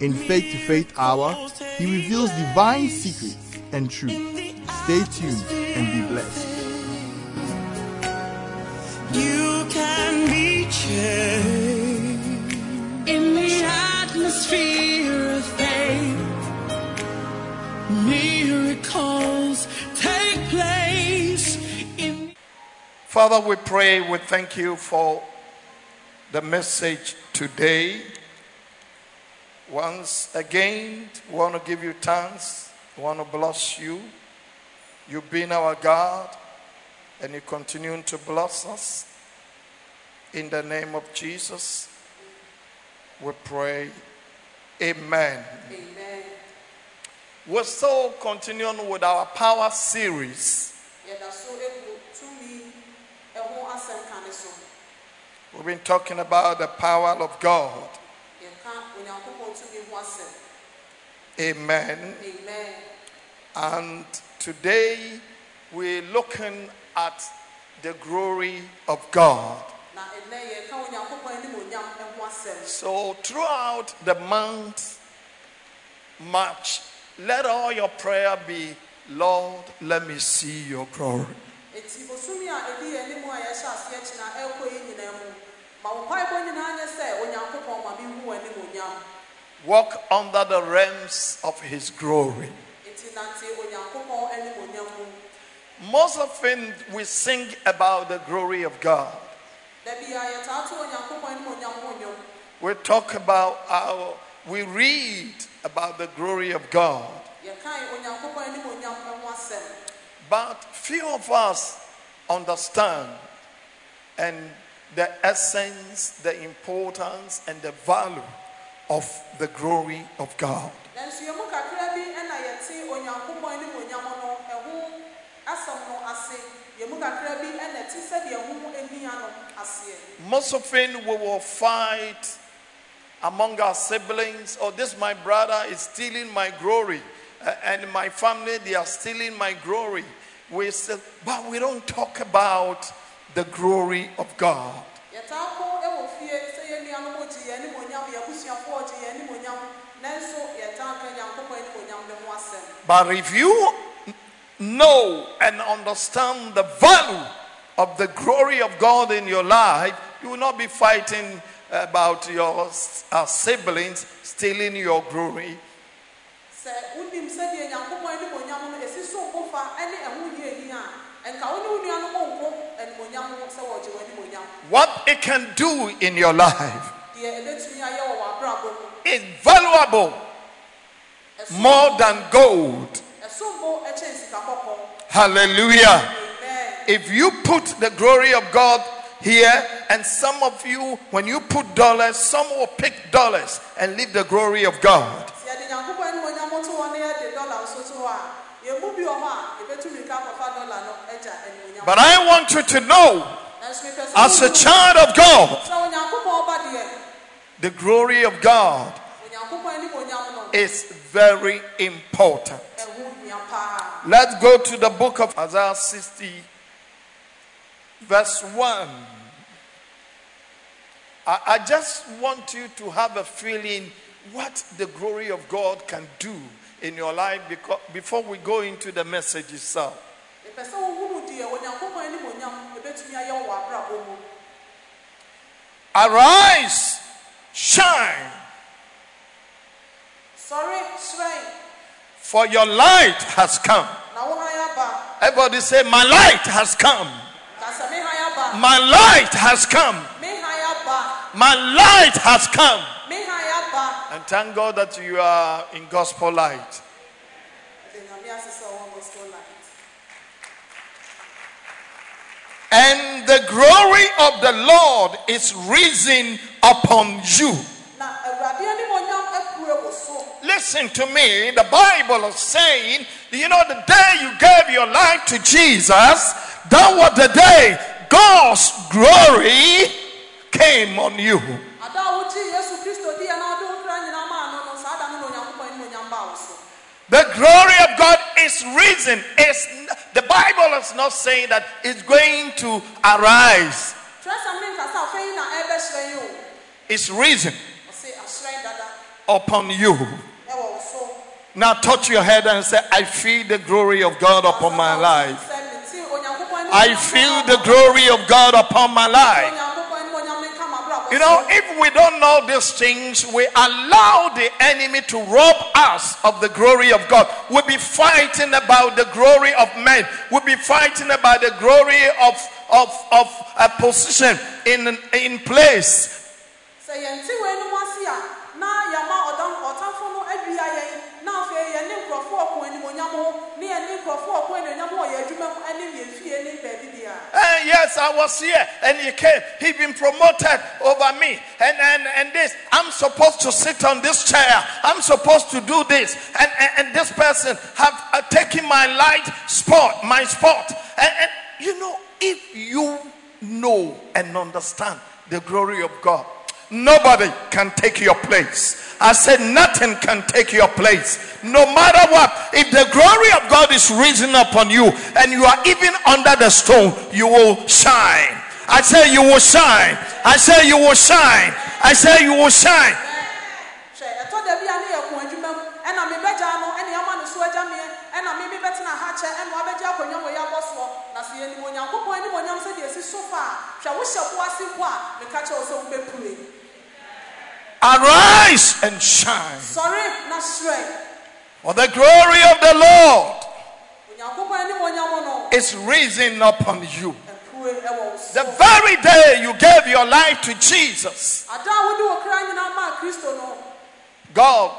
In Faith to Faith Hour, he reveals divine secrets and truth. Stay tuned and be blessed. You can be changed in the atmosphere of faith. Miracles take place in. Father, we pray, we thank you for the message today. Once again, we want to give you thanks. We want to bless you. You've been our God, and you continue to bless us. In the name of Jesus, we pray. Amen. Amen. We're still continuing with our power series. Yɛda so egu tumi ɛho asɛm ka ne so. We've been talking about the power of God. Yɛka Onyankopɔn tumi ho asɛm. Amen. Amen. And today we're looking at the glory of God. So throughout the month, March, let all your prayer be, Lord, let me see your glory. Eti osumi a edi yɛn anim a yɛhyɛ aseɛ kyina ɛrekɔ yi nyinaa mu. Ma wo mpaebɔ nyinaa nyɛ sɛ Onyankopɔn ma mi hu wɔn animuonyam. Walk under the realms of his glory. Eti nante Onyankopɔn. Most often we sing about the glory of God. Dabi a yɛtaa to Onyankopɔn animuonyam ho nnwom. We talk about how we read about the glory of God. Yɛkae Onyankopɔn animuonyam ho asɛm. But few of us understand and the essence, the importance, and the value of the glory of God. nanso yɛn mu kakra bi ɛna yɛte onyankopɔn animuonyam no ɛho asɛm no ase yɛn mu kakra bi ɛna ɛte sɛdeɛ ɛho ahia no aseɛ Most often we will fight among our siblings, or this my brother is stealing my glory, uh, and my family they are stealing my glory. We say, but we don't talk about the glory of God. yɛtaa ko ɛwɔ fie sɛ yɛn nuanom gye yɛn animuonyam yɛn abusuafoɔ gye yɛn animuonyam nanso yɛtaa ka nyankopɔn animuonyam no ho asɛm But if you know and understand the value of the glory of God in your life, you will not be fighting about your uh, siblings stealing your glory. sɛ wonim sɛdeɛ nyankopɔn animuonyam no ɛsi so wo fa ɛne ɛho yie ni a ɛnka wo ne wo nuanom nko animuonyam no sɛ wɔgye wɔ animuonyam What it can do in your life deɛ ɛbɛtumi ayɛ wɔ w'abrabɔ mu is valuable more than gold. ɛsombo ɛkyɛn sika kɔkɔɔ Hallelujah. If you put the glory of God here, and some of you, when you put dollars, some will pick dollars and leave the glory of God. sɛ yɛde nyankopɔn animuonyam to hɔ na yɛde dɔla nso to hɔ a yɛn mu bi wɔ hɔ a yɛbɛtumi ka akɔfa dɔla no agya animuonyam But I want you to know, nanso mepɛ sɛ as a child of God, sɛ onyankopɔn ɔba deɛ the glory of God onyankopɔn animuonyam no is very important. Let's go to the book of Isaiah 60, verse 1. I, I just want you to have a feeling what the glory of God can do in your life because, before we go into the message itself. mepɛ sɛ wohunu deɛ onyankopɔn animuonyam ɛbɛtumi ayɛ wɔ w'abrabɔ mu Arise, shine, sɔre hyerɛn for your light has come. na wo han aba Everybody say, My light has come. ka sɛ me han aba My light has come. me han aba My light has come. me han aba And thank God that you are in gospel light. ɛde nyame ase sɛ ɔwɔ gospel light And the glory of the Lord is risen upon you. Listen to me. The Bible is saying, you know, the day you gave your life to Jesus, that was the day God's glory came on you. ada a wogye yesu kristo di yɛ na ɔde wo kra nyinaa maa no no saa da no na onyankopɔn anim onyam baa wo so The glory of God is risen. It's, the Bible is not saying that it's going to arise. twerɛsɛm ne nkasa afei yi na ɛbɛhyerɛn yi o It's risen ɔse ahyerɛn dada upon you. Ɛwɔ wo so Now touch your head and say, I feel the glory of God upon my life. Sɛ mete Onyankopɔn anim I feel the glory of God upon my life. Onyankopɔn anim onyam ne nka m'abrabɔ You know, if we don't know these things, we allow the enemy to rob us of the glory of God. We'll be fighting about the glory of men. We'll be fighting about the glory of, of, of a position in, in place. Eh, yes, I was here and he came. He been promoted over me. And, and, and this, I'm supposed to sit on this chair. I'm supposed to do this. And, and, and this person have uh, taken my light spot, my spot. And, and you know, if you know and understand the glory of God, nobody can take your place. I said nothing can take your place. No matter what, if the glory of God is risen upon you and you are even under the stone, you will shine. I say you will shine. I say you will shine. I say you will shine. na Arise and shine. For the glory of the Lord onyankopɔn anim onyam no is risen upon you. ɛpue ɛwɔ wo The very day you gave your life to Jesus, ada a wode wo kra nyinaa maa kristo no God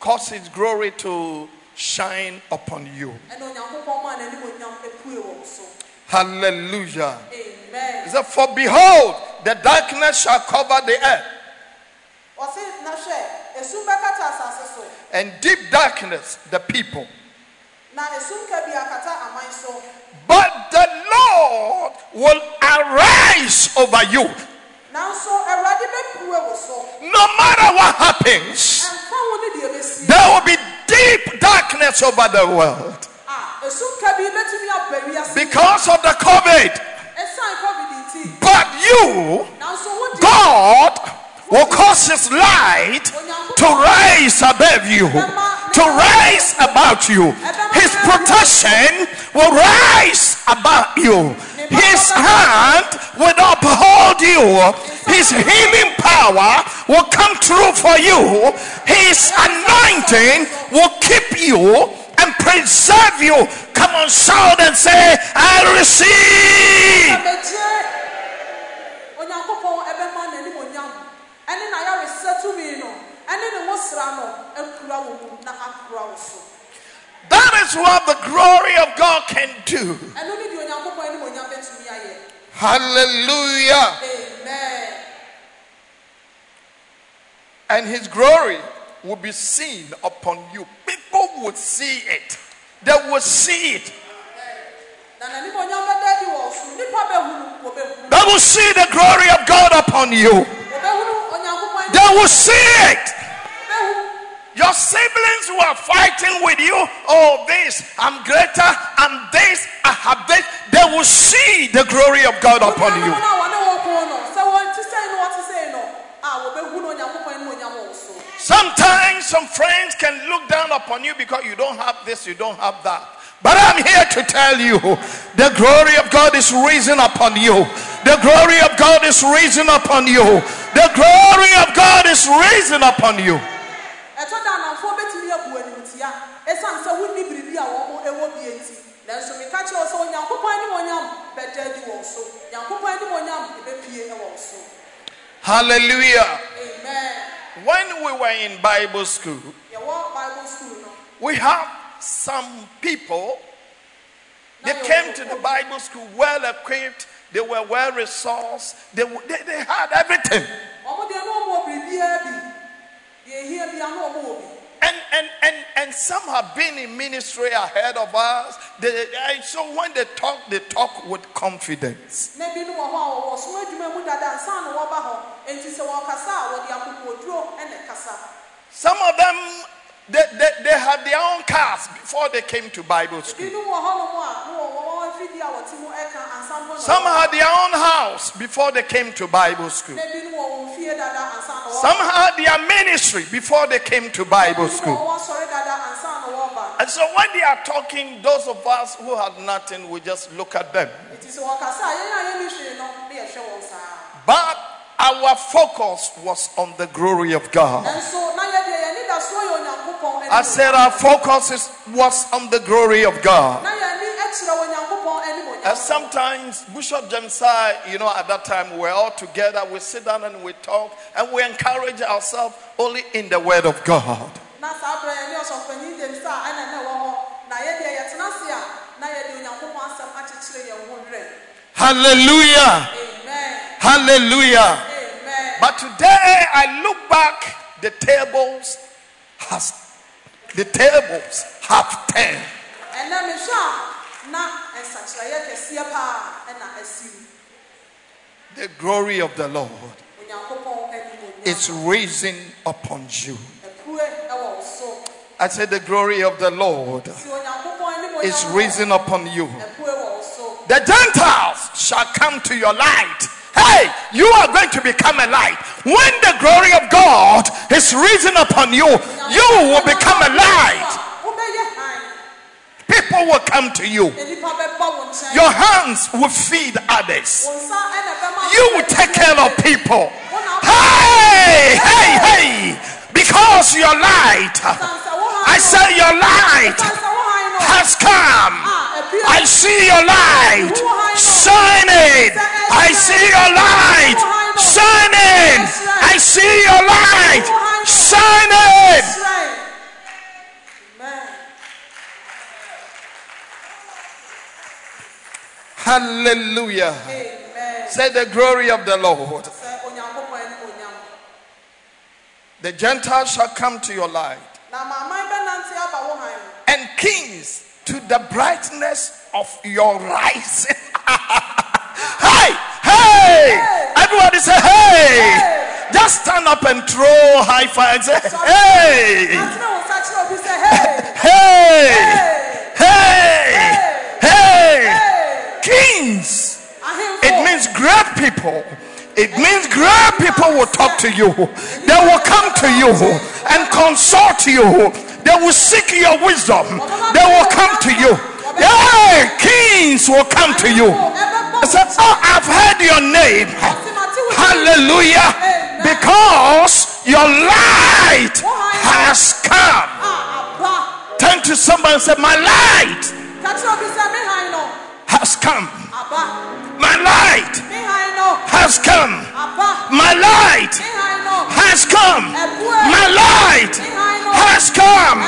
caused his glory to shine upon you. ɛna onyankopɔn maa n'anim onyam ɛpue wɔ wo so Hallelujah. amen said, For behold, the darkness shall cover the earth, ɔse na hwɛ esum bɛkata asase so and deep darkness the people. na esum ka bi akata aman so. But the Lord will arise over you. nanso awurade bɛpue No matter what happens, ɛmfa wo ne deɛ bɛsi there will be deep darkness over the world. A esum ka bi bɛtumi aba wiase. Because of the COVID. ɛsan covid nti But you, nanso wo deɛ God, will cause His light to rise above you, to rise about you. His protection will rise about you. His hand will uphold you. His healing power will come through for you. His anointing will keep you and preserve you. Come on, shout and say, I receive. ɛmɛgye onyankopɔn ɛbɛma n'anim onyam ɛne n'ayaresa tumi no ɛne ne ho sra no akura wo mu na akora wo so That is what the glory of God can do. ɛno ne deɛ onyankopɔn anim onyam bɛtumi ayɛ Hallelujah. amen And his glory will be seen upon you. People would see it. They will see it. na n'anim onyam bɛda adi wɔ wo so nnipa bɛhunu wɔbɛhunu They will see the glory of God upon you. wɔbɛhunu onyankopɔn anim They will see it. Your siblings who are fighting with you, oh, this, I'm greater, I'm this, I have this. They will see the glory of God upon you. Sometimes some friends can look down upon you because you don't have this, you don't have that. But I'm here to tell you the glory of God is risen upon you. The glory of God is risen upon you. The glory of God is risen upon you. ɛtɔ da anamfoɔ bɛtumi abu animtia ɛsiane sɛ wonni biribi a wɔn ɛwɔ bi enti nanso meka kyerɛ wo sɛ onyankopɔn anim onyam bɛda adi wɔ wo so nyankopɔn anim onyam ɛbɛpie ɛwɔ wo so Hallelujah. amen. When we were in Bible school, yɛwɔ bible school no? we have some people they came to the Bible school well equipped, they were well resourced, they, they, they had everything. Wɔn deɛ no wɔn biribiara bi yɛhia bia na ɔmo wɔ bi And, and, and, and some have been in ministry ahead of us. They, so when they talk, they talk with confidence. na binom wɔ hɔ a wɔwɔ so adwuma mu dada nsa na wɔba hɔ enti sɛ wɔkasa a wɔde akokoɔduro ɛna kasa Some of them, they, they, they had their own cars before they came to Bible school. binom wɔ hɔnom a na wɔwɔ wɔn afidie a wɔte mu ɛka ansa mpo na Some had their own house before they came to Bible school. na binom wɔ wɔn fie dada ansa na wɔba. Some had their ministry before they came to Bible school. wɔn sɔre dada ansa na wɔba. And so when they are talking, those of us who had nothing, we just look at them. nti sɛ wɔkasa a yɛn a yɛnni hwee no ne yɛhwɛ wɔn saa But our focus was on the glory of God. nanso na yɛdeɛ yɛn anidasoɔ yɛ onyankopɔn anim. I said our focus is, was on the glory of God. na yɛn ani kyerɛ onyankopɔn anim And sometimes Bishop Jemsai, you know, at that time we're all together, we sit down and we talk and we encourage ourselves only in the word of God. na saa berɛ yɛne ɔsɔfopanyin gyem sɛ a ɛna ne wɔ hɔ na yɛdeɛ yɛtena ase a na yɛde onyankopɔn asɛm akyekyere yɛn ho werɛ Hallelujah. Hallelujah. amen But today I look back, the tables has the tables have turned. ɛnɛ mehwɛ a na nsakyerɛeɛ kɛseɛ paa ɛna asi mu The glory of the Lord is risen upon you. apue ɛwɔ wo so I said the glory of the Lord si onyankopɔn anim is risen upon you. apue wɔ wo so The Gentiles shall come to your light. Hey, you are going to become a light. When the glory of God is risen upon you, you will become a light. People will come to you. Your hands will feed others. You will take care of people. Hey, hey, hey. Because your light, I say your light has come. I see your light shining. I see your light shining. I see your light shining. Hallelujah. Say the glory of the Lord. The Gentiles shall come to your light, and kings to the brightness of your rising. hey, hey! Everybody say, hey! Just stand up and throw high five and say, hey! Atene wo nsa kyerɛ obi sɛ, hey, Hey! Hey! Hey! hey, Kings! It means great people. It means great people will talk to you. They will come to you and consult you. They will seek your wisdom. They will come to you. Hey, kings will come to you. I said, Oh, I've heard your name. Hallelujah. Because your light has come. Turn to somebody and say, My light has come. My light has come. My light has come. Has come.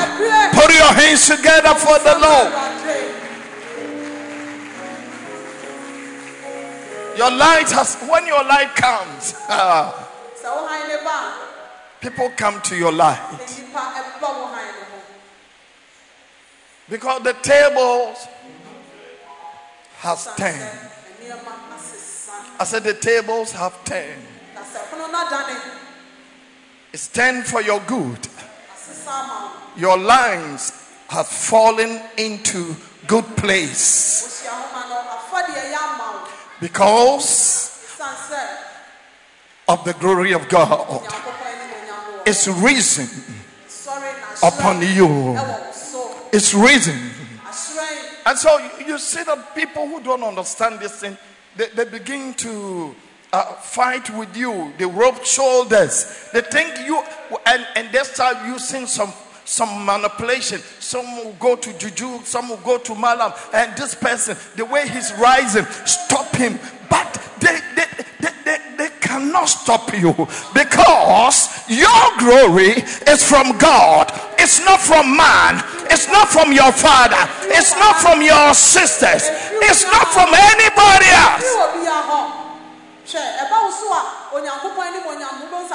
Put your hands together for the Lord. Your light has, when your light comes, Sɛ wo han ne ba people come to your light a, nnipa ɛba wo han no ho. because the tables has turned. sɛ nneɛma asesa. I said the tables have turned. Na sɛ pono no adane, It's turned for your good. Your lines have fallen into good place because of the glory of God. It's risen. Upon you. It's risen. And so you- you see that people who don't understand this thing, they, they begin to uh, fight with you. They rub shoulders. They think you, and, and they start using some some manipulation. Some will go to juju, some will go to malam, and this person, the way he's rising, stop him. But they they, they, they, they cannot stop you because your glory is from God. It's not from man. It's not from your father. It's not from your sisters. It's not from anybody else. Wɔ bi a hɔ. Hwɛ, ɛba wo so a, onyankopɔn anim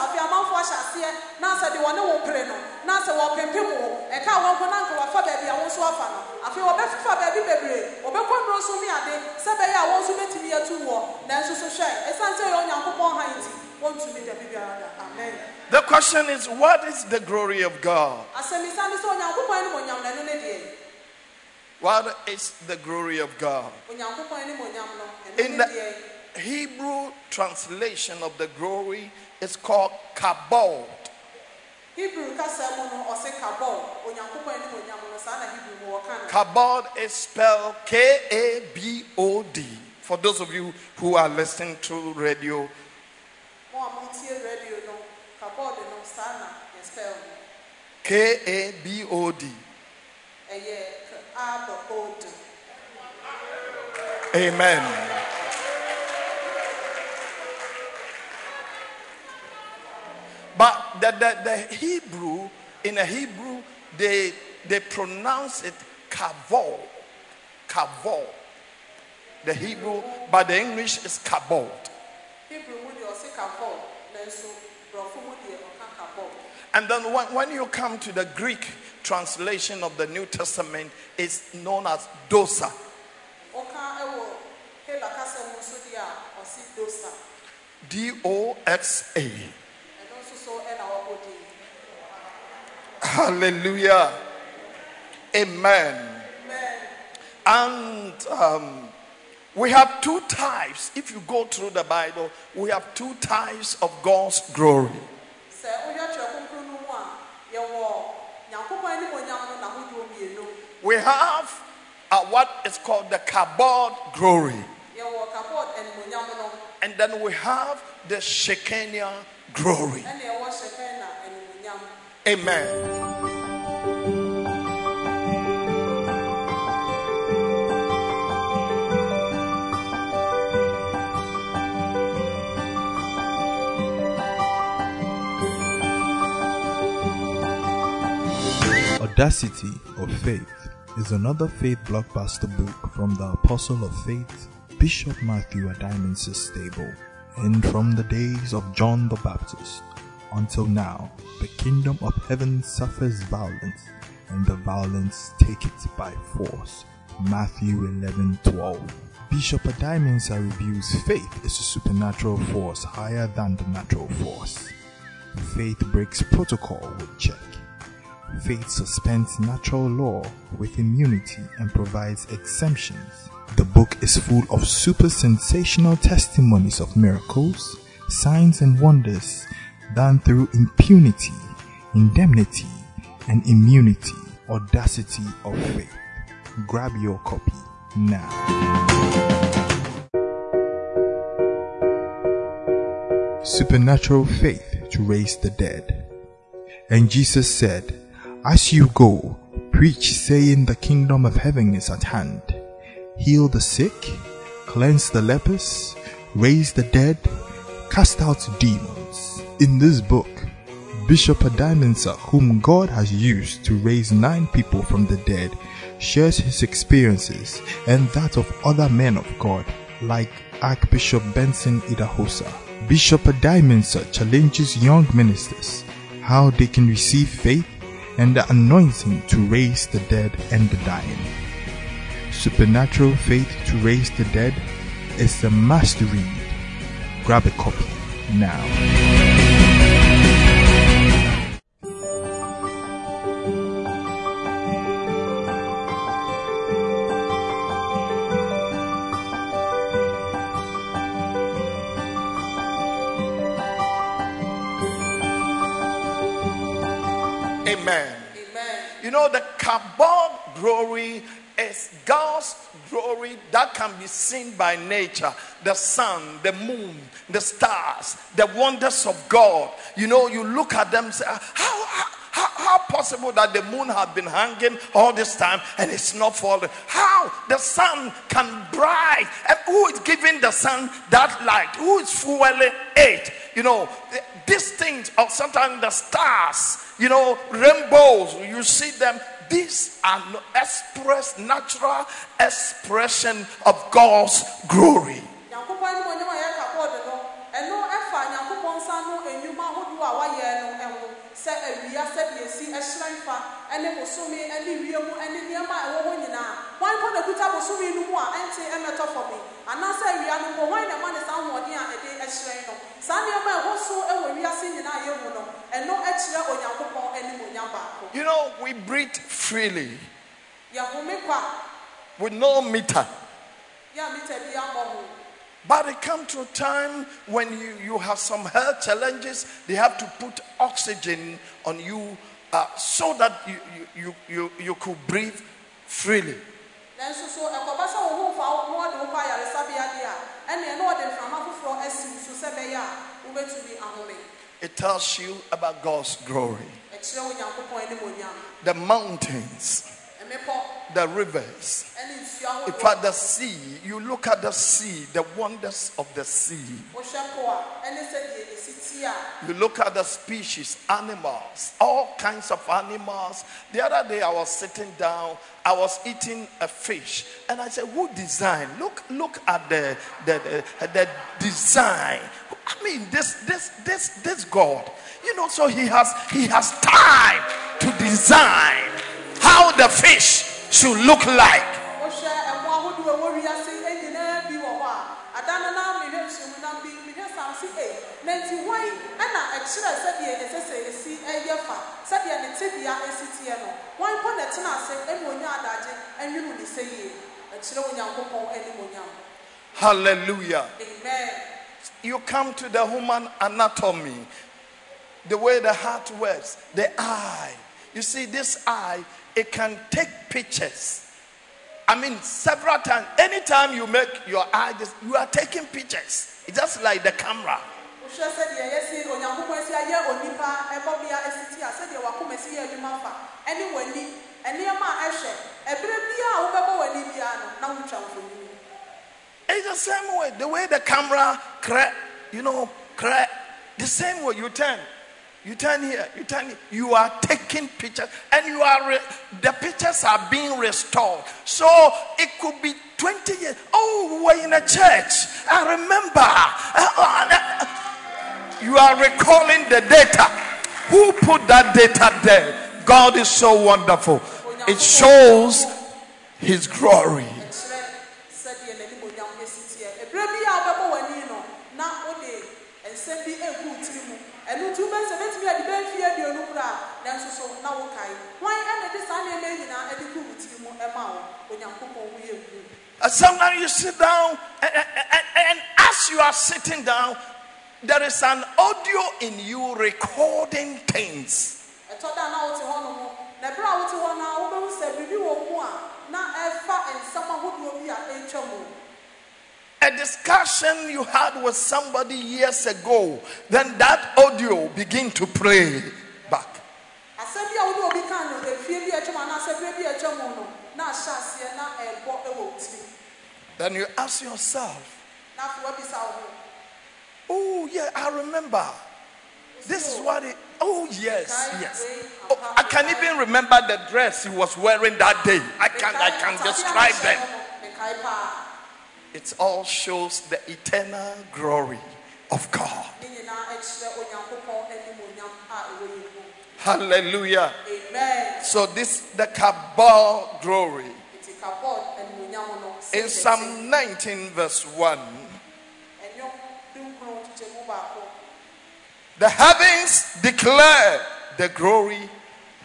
afei amanfoɔ ahyɛ aseɛ na sɛ de wɔne wo pere no na sɛ wɔpempem wo ɛka na nka wafa baabi a wo nso afa no afei wɔbɛfifa baabi bebree wɔbɛkɔ nnuro so ne ade sɛ bɛyɛ a wɔn nso bɛtumi atu wɔ nanso so hwɛ ɛsiane sɛ ɛyɛ onyankopɔn han nti wɔntumi da bibiara da amen The question is, what is the glory of God? asɛmisa ne sɛ onyankopɔn anim onyam na ɛno ne deɛ What is the glory of God? onyankopɔn anim onyam no In the Hebrew translation of the glory is called kabod. hebrew kasa mu no ɔse kabɔl onyankopɔn anim onyam no saa hebrew mu Kabod is spelled K A B O D. For those of you who are listening to radio, mo a motie radio no kabɔl no saa na K A B O D. Amen. The, the, the Hebrew, in the Hebrew, they, they pronounce it kavod. Kavod. The Hebrew, but the English is kabod. hebrew mu deɛ ɔse kabɔl nanso borɔfo mu deɛ ɔka kabɔl And then when, when you come to the Greek translation of the New Testament, it's known as doxa. ɔka ɛwɔ hela kasa mu nso deɛ a doxa D O X A. ɛno nso so ɛna wɔbɔ din Hallelujah. Amen. amen And um, we have two types. If you go through the Bible, we have two types of God's glory. sɛ wohwɛ twerɛ kronkron no mu a yɛwɔ nyankopɔn anim onyam no n'ahodoɔ mmienu We have uh, what is called the kabod glory, yɛwɔ kabɔl animonyam no and then we have the Shekinah glory. ɛna yɛwɔ hyɛkɛn na animonyam Amen. Audacity of Faith is another faith blockbuster book from the Apostle of Faith, Bishop Matthew Adimansis Stable. And from the days of John the Baptist until now, the kingdom of heaven suffers violence, and the violence take it by force. Matthew 11 12. Bishop Addae-Mensah reviews faith is a supernatural force higher than the natural force. Faith breaks protocol with check. Faith suspends natural law with immunity and provides exemptions. The book is full of super sensational testimonies of miracles, signs, and wonders done through impunity, indemnity, and immunity. Audacity of faith. Grab your copy now. Supernatural faith to raise the dead. And Jesus said, As you go, preach, saying, The kingdom of heaven is at hand. Heal the sick, cleanse the lepers, raise the dead, cast out demons. In this book, Bishop Addae-Mensah, whom God has used to raise nine people from the dead, shares his experiences and that of other men of God, like Archbishop Benson Idahosa. Bishop Addae-Mensah challenges young ministers how they can receive faith and the anointing to raise the dead and the dying. Supernatural Faith to Raise the Dead is a must read. Grab a copy now. Seen by nature the sun, the moon, the stars, the wonders of God. You know, you look at them say, how, how, how, how possible that the moon had been hanging all this time and it's not falling? How the sun can bright? And who is giving the sun that light? Who is fueling it? You know, these things, or sometimes the stars, you know, rainbows, you see them these are express, natural expression of God's glory nyankopɔn a yɛka bɔɔdo no ɛno ɛfa nyankopɔn sɛdeɛ esi ɛhyerɛn fa ɛne bosome ɛne wiem ɛne nneɛma a ɛwɔ hɔ nyinaa wɔn mpo na kuta bosome no mu a ɛnte ɛmɛtɔ fam anaasɛ awia no mpo wɔn na ɛma ne saa ahoɔden a ɛde ɛhyerɛn no saa nneɛma a ɛwɔ so ɛwɔ wiase nyinaa yɛ mu no ɛno ɛkyerɛ onyankopɔn anim onyam baako You know, we breathe freely. Yɛhome kwa with no meter. yɛ mita bi abɔ ho But it comes to a time when you, you have some health challenges, they have to put oxygen on you uh, so that you, you, you, you, you could breathe freely. nanso so ɛkɔba sɛ wo ho fa wo na ɔde wo kɔ ayaresabea deɛ a ɛneɛ na ɔde mframa foforɔ asi wo so sɛ ɛbɛyɛ a wobɛtumi ahome It tells you about God's glory. ɛkyerɛ onyankopɔn anim onyam The mountains, the rivers, in fact, the sea. You look at the sea, the wonders of the sea. wohwɛ po a ɛne sɛdeɛ ɛsi ti a You look at the species, animals, all kinds of animals. The other day I was sitting down, I was eating a fish, and I said, Who designed? Look, look at the the, the, the design. I mean, this this this this God. You know, so he has he has time to design how the fish should look like. wohwɛ ɛmo ahodoɔ a ɛwɔ wiase nyinaa bi wɔ hɔ a ada no na mehwɛ nsuomu nam bi mehwɛ sam se na nti wɔn ɛna ɛkyerɛ sɛdeɛ ɛsɛ sɛ ɛsi ɛyɛ fa sɛdeɛ ne tebea ɛsi teɛ no. Wɔn mpo na ɛtena ase ɛna onya adagye ɛnwene ne sɛ yie ɛkyerɛ onyankopɔn anim onyam Hallelujah. amen. You come to the human anatomy, the way the heart works, the eye. You see, this eye, it can take pictures. I mean, several times. Anytime you make your eye, just, you are taking pictures. It's just like the camera. wohwɛ sɛdeɛ yɛsi onyankopɔn asi ayɛ onipa ɛbɔbea asi ti a sɛdeɛ wakoma si yɛ adwuma fa ɛne w'ani ɛnneɛma a ɛhwɛ ɛberɛ biaa wobɛbɔ w'ani biara no na wotwa mfonini It's the same way. The way the camera, cra- you know, cra- the same way you turn. You turn here, you turn here. You are taking pictures, and you are re- the pictures are being restored. So it could be 20 years. Oh, we were in a church. I remember. You are recalling the data. Who put that data there? God is so wonderful. It shows His glory. Ɛkyerɛ sɛdeɛ n'animonyam asi teɛ ɛberɛ bi a wobɛbɔ w'ani no na wode nsɛm bi agu wo tiri mu ɛno nti wobɛhu sɛ bɛtumi ade bɛmfie aduonu koraa nanso so na wokae hwan ɛna de saa nneɛma yi nyinaa ade gu wo tiri mu ɛma wo onyankopɔn woyɛ gu And sometimes you sit down, and, and- and as you are sitting down, there is an audio in you recording things. ɛtɔ da na wote hɔ no ho na ɛberɛ a wote hɔ no a wobɛhu sɛ biribi wɔ mu a na ɛfa nsɛm ahodoɔ bi a ɛretwa mu A discussion you had with somebody years ago, then that audio begin to play back. asɛm bi a wode obi ka no efie bi a atwam anaasɛ berɛ bi a atwa mu no na ahyɛ aseɛ na ɛbɔ ɛwɔ wo tiri Then you ask yourself, na afei woabisa wo oh yeah, I remember. This is what it, oh yes, yes. Oh, I can even remember the dress he was wearing that day. I can, I can describe them. It all shows the eternal glory of God. ne nyinaa ɛkyerɛ onyankopɔn animonyam a ɛwɔ yɛ mu Hallelujah. amen So this the kabod glory. nti kabɔd animonyam no In Psalm 19, verse 1, ɛnwom dunkron kyekyɛmu baako the heavens declare the glory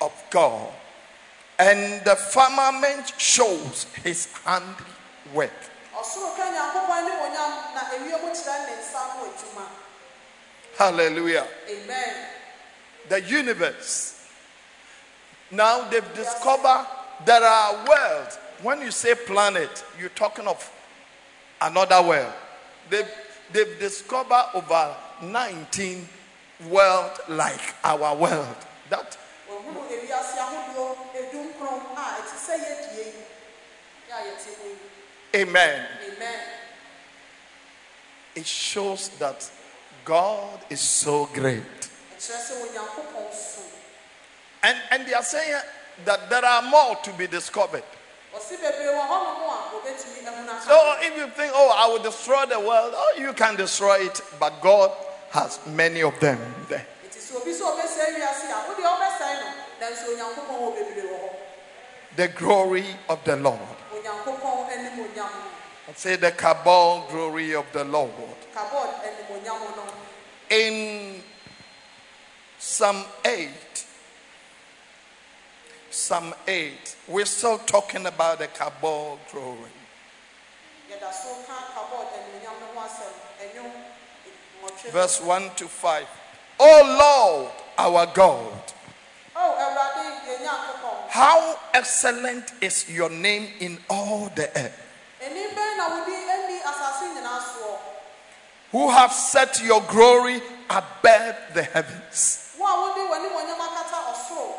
of God, and the firmament shows his handiwork. Ɔsoro ka nyankopɔn animonyam na ewiem kyerɛ ne nsa ho adwuma Hallelujah. amen The universe. Now they've discovered there are worlds. When you say planet, you're talking of another world. They've, they've discovered over 19 world like our world. That amen. amen It shows that God is so great. ɛkyerɛ sɛ onyankopɔn so And and they are saying that there are more to be discovered. ɔsi bebree wɔ hɔnom a wɔbɛtumi ahunu aka So if you think, oh, I will destroy the world, oh, you can destroy it, but God has many of them there. nti sɛ obi sɛ ɔbɛsɛe wiase a wodeɛ wobɛsɛe no nanso onyankopɔn wɔ bebree wɔ hɔ The glory of the Lord. Onyankopɔn animonyam no Say the kabod glory of the Lord. kabod animonyam no In Psalm 8, Psalm 8, we're still talking about the kabod glory. yɛda so ka kabod animonyam no ho asɛm ɛnwom mmɔtwe Verse 1 to 5. O Lord, our God, oh, o awurade yɛn nyankopɔn how excellent is your name in all the earth, who have set your glory above the heavens. wo a wode w'animonyam akata ɔsoro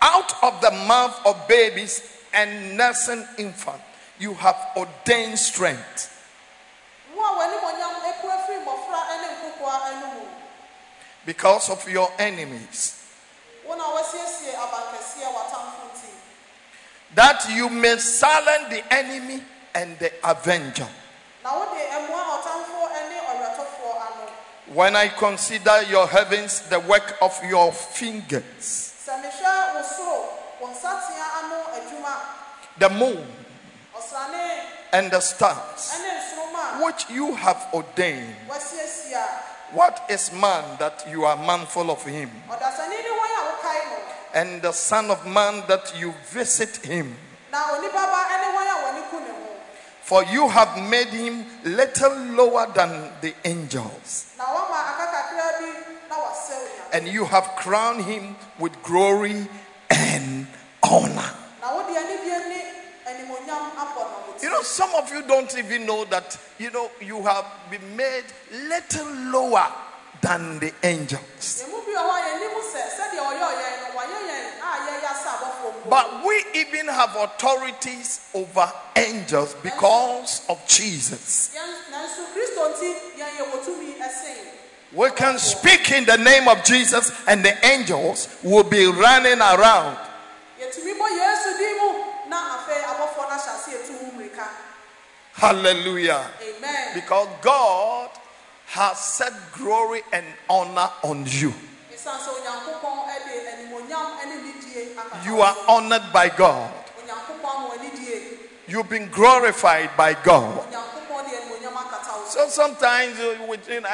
Out of the mouth of babies and nursing infants, you have ordained strength. wo a w'animonyam epu afiri mmɔfra ne nkokoa anom because of your enemies, wo na wasiesie abankɛseɛ w'atamfo nti that you may silence the enemy and the avenger. na wode mmoa ɔtamfoɔ ne ɔwerɛtɔfoɔ ano When I consider your heavens, the work of your fingers, sɛ mehwɛ wo soro wo nsateaa ano adwuma the moon and the stars, ne nsoroma a which you have ordained, what is man that you are mindful of him, ɔdasani ne wɔn a wokae no and the Son of Man that you visit him? For you have made him little lower than the angels. na wama aka kakra bi na wasɛw nya and you have crowned him with glory and honor. na wode anidie ne animonyam abɔ no wo ti You know, some of you don't even know that, you know, you have been made little lower than the angels. ɛmu bi wɔ hɔ a yɛnim sɛ sɛdeɛ ɔyɛ ɔyɛn no wayɛ yɛn a yɛyɛ sɛ abɔfoɔ mpo But we even have authorities over angels because of Jesus. Yɛn- nanso kristo nti yɛn yɛ wɔ tumi ɛsen We can speak in the name of Jesus, and the angels will be running around. yɛtumi bɔ yesu din mu na afei abɔfoɔ no ahyɛ ase etu ho mmirika Hallelujah. amen Because God has set glory and honor on you. ɛsiane sɛ onyankopɔn de animonyam ne nidie akata You are honored by God. You've been glorified by God. so So sometimes uh, and,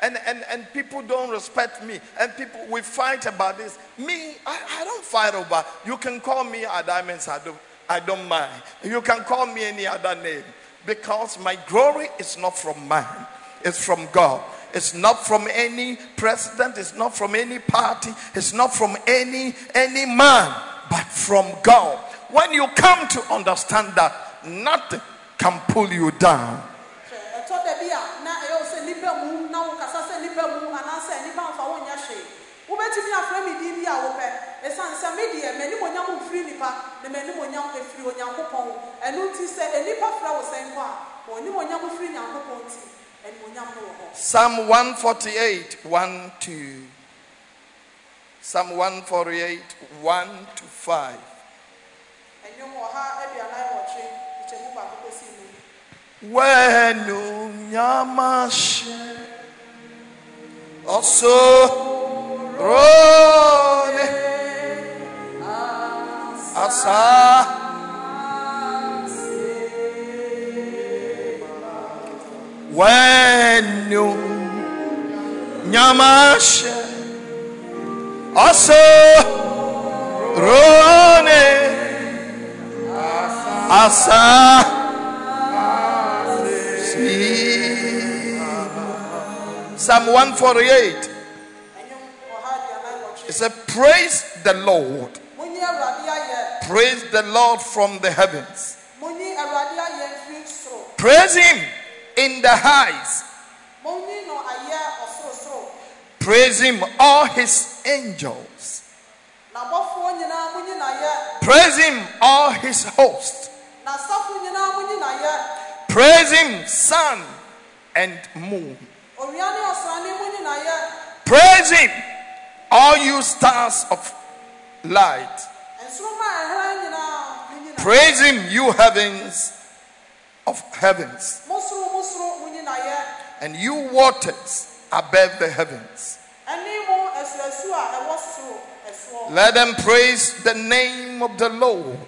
and, and, and people don't respect me and people we fight about this. Me, I, I don't fight over. You can call me Adamens, I don't I don't mind. You can call me any other name. Because my glory is not from man, it's from God. It's not from any president, it's not from any party, it's not from any any man, but from God. When you come to understand that nothing can pull you down. hwɛ ɛtɔ da bi a na ɛyɛ wo sɛ nnipa mu na wokasa sɛ nnipa mu anaasɛ nnipa mfa wo nyɛ hwee wobɛtumi afrɛ me din bi a wopɛ ɛsiane sɛ me m'animonyam mfiri nnipa na m'animonyam ɛfiri onyankopɔn ɛno nti sɛ nnipa frɛ wo sɛ nkɔ a. Wɔ firi nyankopɔn nti animonyam no wɔ hɔ Psalm 148, 1 to Psalm 148, 1 to 5. ɛnwom ɔha aduanan wɔtwe nkyɛmu baako kɔsi mu Wenu nyamashe also rone asa Wenu nyamashe also rone asa Psalm 148. ɛnwom ɔha aduanan wɔtwe It said, Praise the Lord. Praise the Lord from the heavens. Praise Him in the ɔsorosoro Praise Him, all His angels. n'abɔfoɔ nyinaa monyi n'ayɛ Praise Him, all His hosts. n'asafo nyinaa monyi n'ayɛ Praise Him, sun and moon. owia ne ɔsrane monyi n'ayɛ Praise Him, all you stars of light. nsoroma a ɛhran nyinaa monyi n'ayɛ Praise Him, you heavens of heavens, mo soro mo soro monyi n'ayɛ and you waters above the heavens. Let them praise the name of the Lord,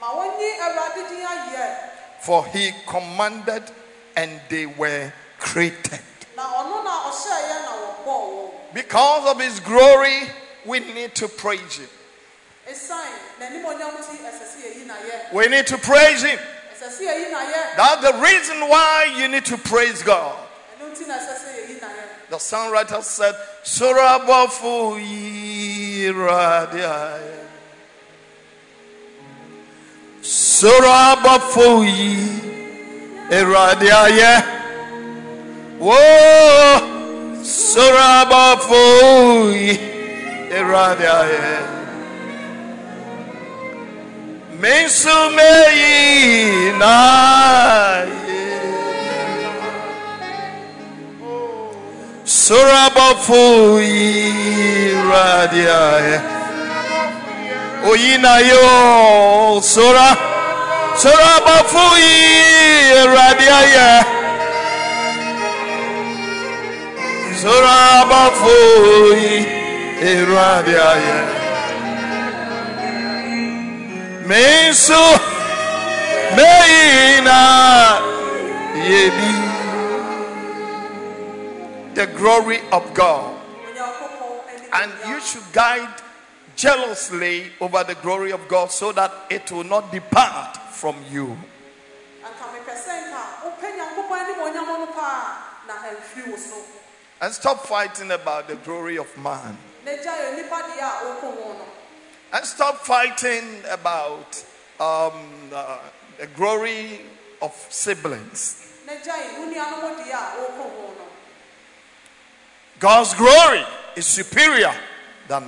ma wɔnyi awurade din ayɛ for he commanded and they were created. na ɔno na ɔhyɛeɛ na wɔbɔɔ wɔn Because of his glory, we need to praise him. ɛsiane n'animonyam nti ɛsɛ sɛ yɛyi n'ayɛ We need to praise him. ɛsɛ sɛ yɛyi n'ayɛ That's the reason why you need to praise God. The songwriter said, Surabafu yiradia. Surabafu yiradia. Whoa, Surabafu yiradia. Mensumeyi na Surabafu radia Oyina yo Sura Surabafu radia ya Surabafu radia ya Mensu Meina Yebi the glory of God. And you should guide jealously over the glory of God so that it will not depart from you. And stop fighting about the glory of man. And stop fighting about um, uh, the glory of siblings. na gya yɛ wo nuanom deɛ a woko ho no God's glory is superior than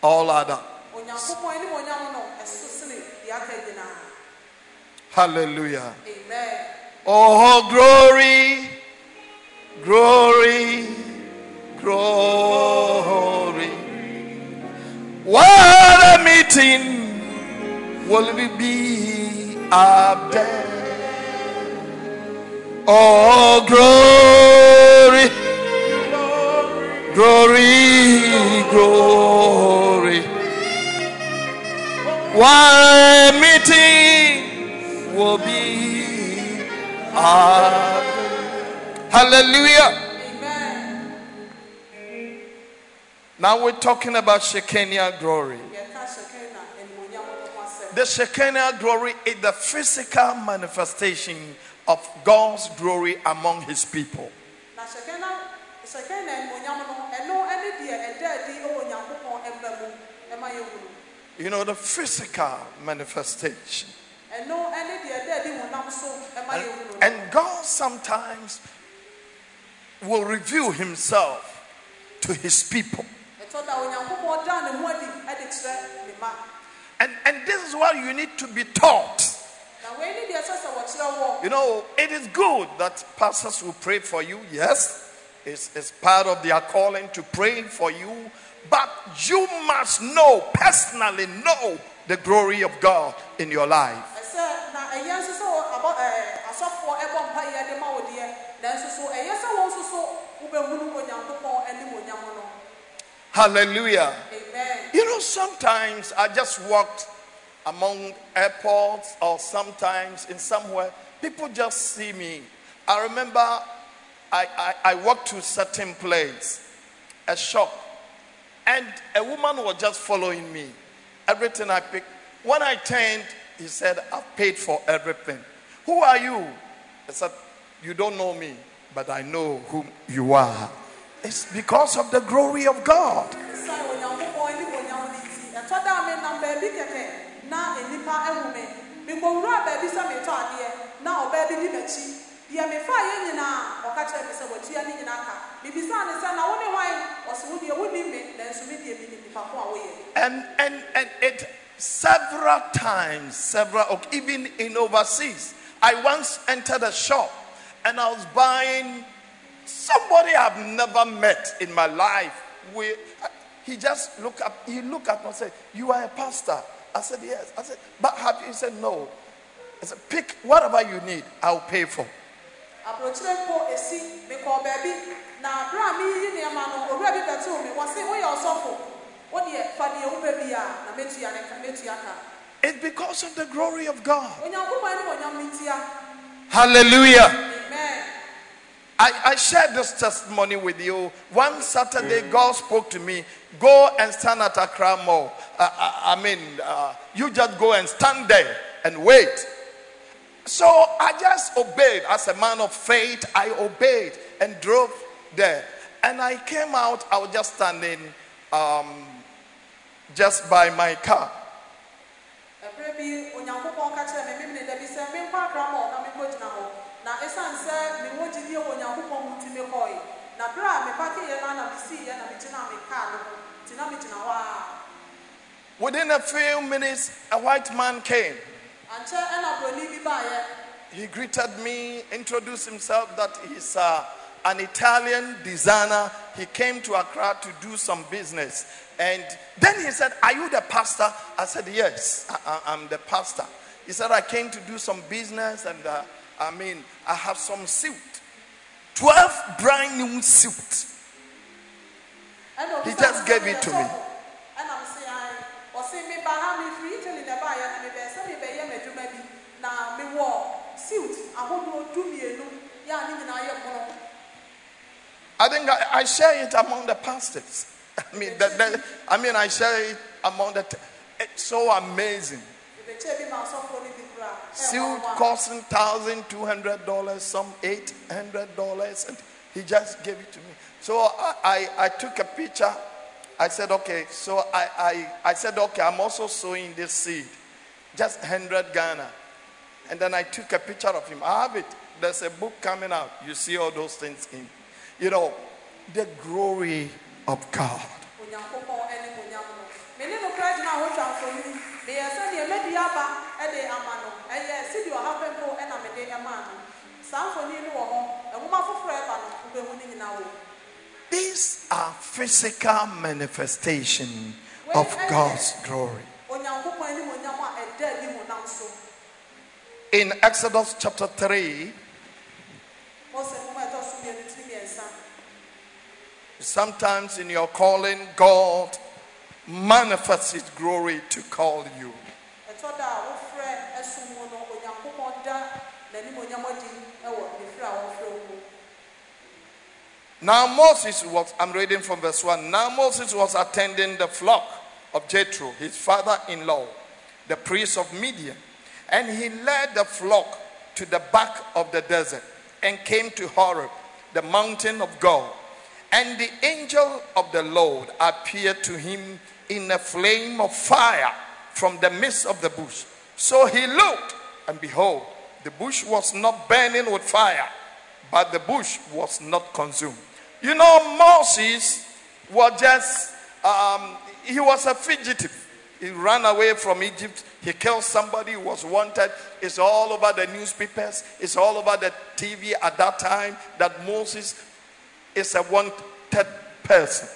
all other. onyankopɔn anim onyam no ɛso sene deɛ aka nyinaa Hallelujah. amen Oh, glory, glory, glory. What a meeting will we be up there? Oh, glory, glory, glory. A meeting will be Hallelujah. Now we're talking about Shekinah glory. The Shekinah glory is the physical manifestation of God's glory among his people. Na hyɛkɛn na hyɛkɛn no ɛno ne deɛ ɛda adi wɔ onyankopɔn mma mu ɛma yɛhunu You know, the physical manifestation. ɛno ne deɛ ɛda adi honam so And, and God sometimes will reveal himself to his people. ɛtɔ da onyankopɔn da ne ho adi de kyerɛ ne ma And, and this is what you need to be taught. na wei ne deɛ ɛsɛ sɛ wɔkyerɛ wɔ You know, it is good that pastors will pray for you. Yes, it's, it's part of their calling to pray for you. But you must know, personally know the glory of God in your life. ɛsɛ na ɛyɛ nso sɛ wɔ- abɔ ɛɛ asɔfoɔ ɛbɔ mpa yɛ de ma wo deɛ nanso so ɛyɛ sɛ wɔn nso so wobɛhunu onyankopɔn anim onyam no Hallelujah. amen You know, sometimes I just walked among airports or sometimes in somewhere, people just see me. I remember I, I, I walked to a certain place, a shop, and a woman was just following me. Everything I picked. When I turned, he said, I've paid for everything. Who are you? I said, You don't know me, but I know who you are. It's because of the glory of God. Nyinaa ɔka kyerɛ me sɛ watua ne nyinaa ka ne sɛ na wo ne wo deɛ me nanso me deɛ menim a woyɛ and and and it several times several even in overseas i once entered a shop and i was buying somebody i've never met in my life we he just looked up he looked at me and said you are a pastor. I said yes. I said but have you? He said no. I said pick whatever you need i'll pay for aburokyire mpo esi mekɔɔ baabi na abere a meyiyi nneɛma no owura bi bɛtew me wɔse woyɛ ɔsɔfo wodeɛ fa deɛ wopɛ bi a na mɛtua ne ka mɛtua ka It's because of the glory of God. onyankopɔn anim onyam ne ntia Hallelujah. amen I, I shared this testimony with you. One Saturday, God spoke to me go and stand at Accra Mall. Uh, I, I mean, uh, you just go and stand there and wait. So I just obeyed. As a man of faith, I obeyed and drove there. And I came out, I was just standing um, just by my car. ɛberɛ bi onyankopɔn ka kyerɛ me memene da bi sɛ menkɔ akra ma ɔ na menkɔgyina hɔ na ɛsiane sɛ mewɔ gyidie wɔ onyankopɔn mu nti mekɔe na berɛ a mepakeyɛ no a na mesiiɛ na megyina me kaa no ho nti na megyina hɔ a Within a few minutes, a white man came. Ankyɛ ɛna buroni bi baeɛ He greeted me, introduced himself that he's uh, an Italian designer. He came to Accra to do some business. And then he said, Are you the pastor? I said, Yes, I, am the pastor. He said, I came to do some business and uh, I mean, I have some suit. 12 brand new suit. He just me gave it to me. Mewɔ silt ahodoɔ dumienu yɛ a ne nyinaa yɛ mono I think I, I share it among the pastors. I mean, the, the, I mean, I share it among the. T- it's so amazing. mebɛkyɛɛ bi ma asɔfoɔ no bi koraa eh, Suit costing thousand two hundred dollars, some eight hundred dollars, and he just gave it to me. So I, I, I took a picture. I said, okay. So I, I, I said, okay. I'm also sowing this seed, just hundred Ghana, and then I took a picture of him. I have it. There's a book coming out. You see all those things in, you know, the glory of God. These are physical manifestation of God's glory. onyankopɔn anim onyam a ɛda adi mu nam so In Exodus chapter 3, mose nwoma a ɛtɔ so mmienu tiri mmiɛnsa sometimes in your calling, God manifests His glory to call you. ɛtɔ da a wofrɛ ɛsom mu no onyankopɔn da n'anim onyam adi ɛwɔ ne firi a wɔfrɛ wo mu Now Moses was, I'm reading from verse 1. Now Moses was attending the flock of Jethro, his father-in-law, the priest of Midian. And he led the flock to the back of the desert and came to Horeb, the mountain of God. And the angel of the Lord appeared to him in a flame of fire from the midst of the bush. So he looked, and behold, the bush was not burning with fire, but the bush was not consumed. You know, Moses was just, um, he was a fugitive. He ran away from Egypt. He killed somebody who was wanted. It's all over the newspapers. It's all over the TV at that time that Moses is a wanted person.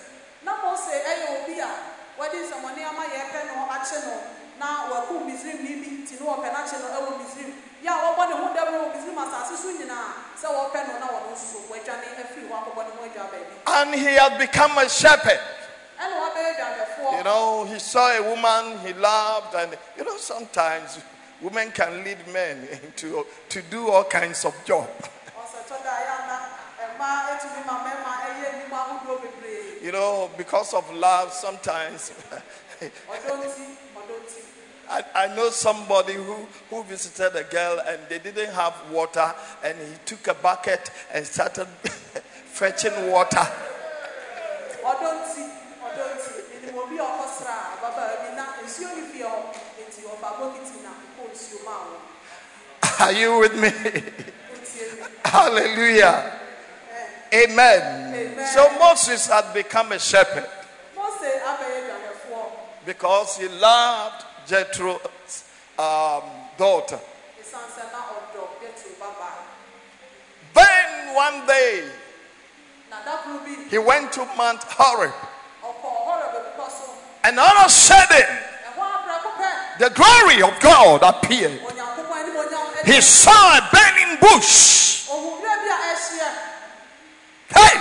na mose ɛyɛ obi a wɔde nsɛmmɔne ama yɛpɛ no akye no na waku misrim ne bi nti ne wɔpɛ no akye no ɛwɔ misrim yɛ a wɔbɔ ne ho dɛm wɔ misrim asase so nyinaa sɛ wɔpɛ no na wɔno nso wɔadwane afiri hɔ akɔbɔ ne ho adwa baabi And he had become a shepherd. You know, he saw a woman he loved, and you know, sometimes women can lead men into to do all kinds of job. ɔsɛ tɔ da yɛ ana ɛma atumi ma mɛma ɛyɛ nnwuma ahodoɔ bebree You know, because of love, sometimes I, I know somebody who, who visited a girl and they didn't have water, and he took a bucket and started fetching water. Obi a ɔkɔsra ababaa bi na nsuo ne fie hɔ nti ɔfa bokiti na kɔ nsuo maa wɔ Are you with me? Hallelujah. Amen. Amen. So Moses had become a shepherd mose abɛyɛ dwanhwɛfoɔ because he loved Jethro's um, daughter. ɛsiane sɛ na ɔdɔ yɛtiri babaa Then one day na dakoro bi he went to Mount Horeb, and all of a sudden the glory of God appeared. He saw a burning bush. Hey,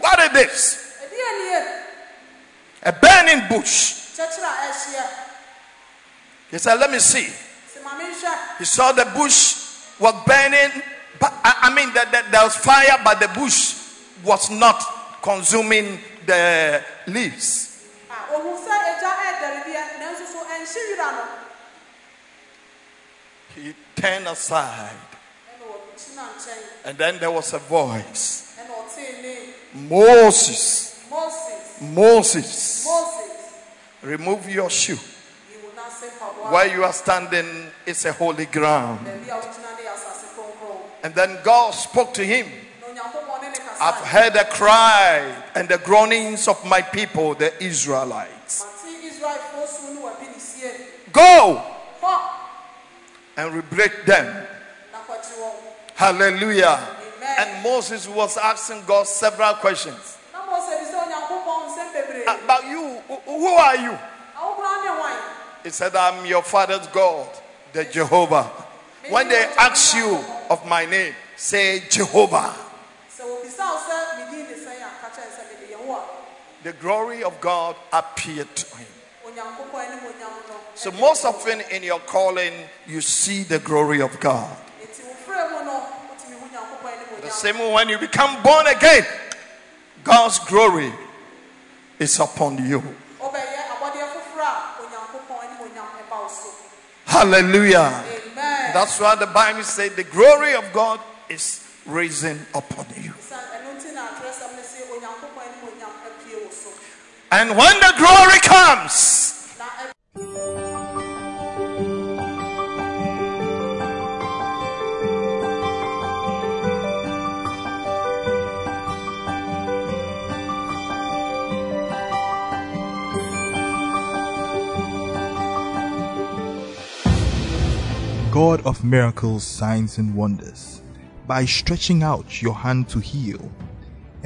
what is this? a burning bush. He said, Let me see. He saw the bush was burning. But I mean, that there was fire, but the bush was not consuming the leaves. A ohun sɛ agya ɛɛdɛre deɛ nanso so ɛnhye wira no. He turned aside, ɛna ɔkyina nkyɛn and then there was a voice. Ɛna ɔtee ne Moses, moses. Moses, moses. Remove your shoe. yi wo n'ase mpaboa Where you are standing is a holy ground. baabi a wogyina ne yɛ asase kronkron And then God spoke to him. I've heard the cry and the groanings of my people, the Israelites. Go and rebuke them. Hallelujah. Amen. And Moses was asking God several questions. About you, who- are you? He said, I'm your father's God, the Jehovah. When they ask you of my name, say Jehovah. sɛ wobisa wo sɛ medin ne sɛn a ka kyerɛ sɛ mede yehowa The glory of God appeared to him. onyankopɔn anim onyam no So, most often in your calling, you see the glory of God. nti wo frɛ mu no wotumi hu nyankopɔn anim The same way when you become born again, God's glory is upon you. wobɛyɛ abɔdeɛ foforɔ a onyankopɔn anim onyam ɛba wo so Hallelujah. amen That's why the Bible says the glory of God is risen upon you. And when the glory comes, God of miracles, signs, and wonders, by stretching out your hand to heal,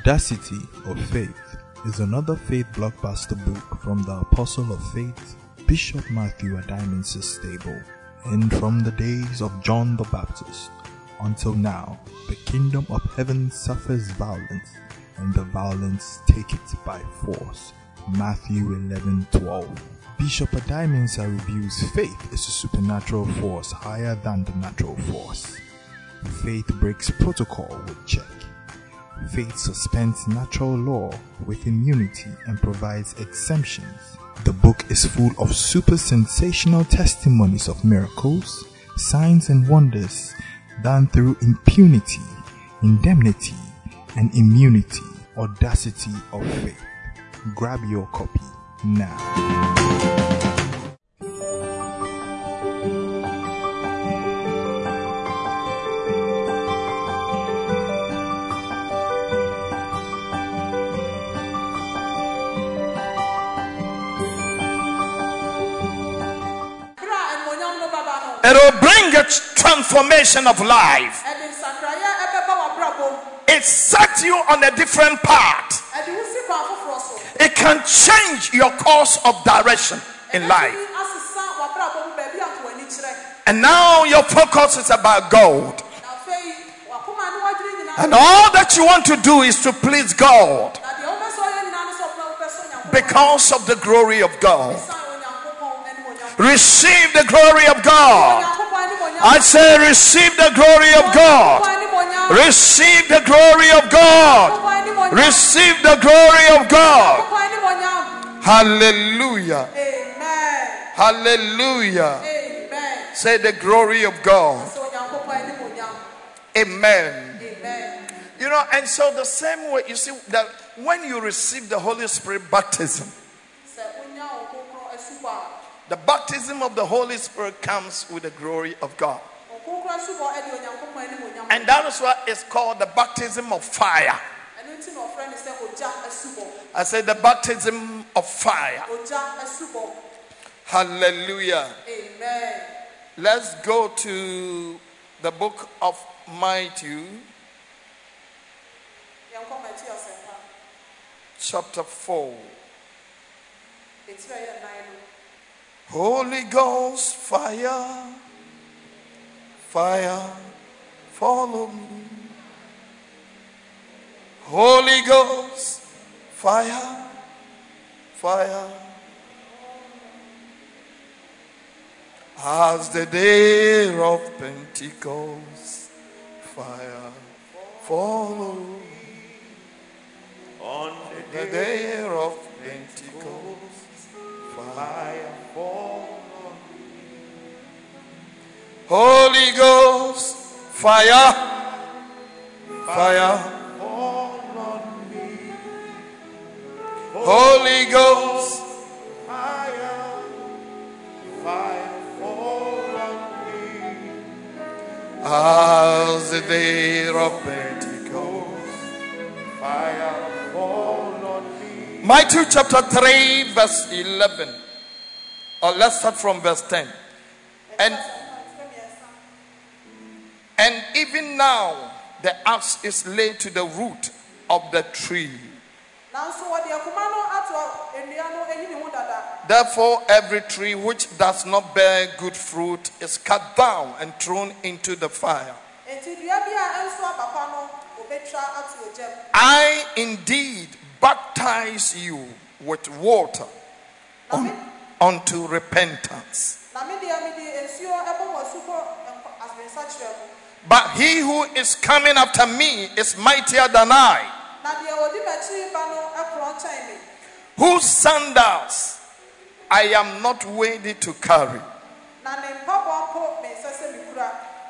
Audacity of Faith is another faith blockbuster book from the Apostle of Faith, Bishop Matthew Addae-Mensah's stable. And from the days of John the Baptist until now, the kingdom of heaven suffers violence, and the violence take it by force. Matthew 11 12. Bishop Addae-Mensah reviews faith is a supernatural force higher than the natural force. Faith breaks protocol with check. Faith suspends natural law with immunity and provides exemptions. The book is full of super sensational testimonies of miracles, signs, and wonders done through impunity, indemnity, and immunity. Audacity of faith. Grab your copy now. It will bring a transformation of life. ɛde nsakraeɛ ɛbɛba w'abrabɔ mu It sets you on a different path. ɛde wo si kwan foforɔ so It can change your course of direction in life. ɛbɛtumi asesa w'abrabɔ mu baabi ato w'ani kyerɛ And now your focus is about gold. na afei wakoma ne wadwene nyinaa And all that you want to do is to please God na deɛ wopɛ sɛ ɔyɛ nyinaa no sɛ ɔpɛ wopɛ sɛ onyankopɔn because of the glory of God. Receive the glory of God. I say, receive the glory of God. Receive the glory of God. Receive the glory of God. Hallelujah. amen Hallelujah. amen Say the glory of God. Amen. amen You know, and so the same way, you see, that when you receive the Holy Spirit baptism, sɛ wonya wo kronkron asubɔ a the baptism of the Holy Spirit comes with the glory of God. wo kronkron asubɔ ɛde onyankopɔn anim onyam And that is what is called the baptism of fire. ɛno nti na ɔfrɛ no sɛ ogya asubɔ I said the baptism of fire. Hallelujah. amen Let's go to the book of Matthew, yɛnkɔ mati ɔsɛmpa chapter 4. ɛtiri a ɛyɛ nan no Holy Ghost fire, fire, follow me. Holy Ghost fire, fire. As the day of Pentecost, fire, follow me. On the day of Pentecost, fire Holy Ghost, fire, fire. Holy Ghost, Fire, fire fall on me. as the day of Pentecost. Fire fall on me. Matthew chapter 3, verse 11. Or let's start from verse 10. And, and even now, the axe is laid to the root of the tree. nanso wɔde akuma no ato nnua no ayi ne ho dada Therefore, every tree which does not bear good fruit is cut down and thrown into the fire. enti dua bi a ɛnso aba pa no wɔbɛtwa ato ogyam I indeed baptize you with water un- unto repentance. But he who is coming after me is mightier than I, whose sandals I am not worthy to carry.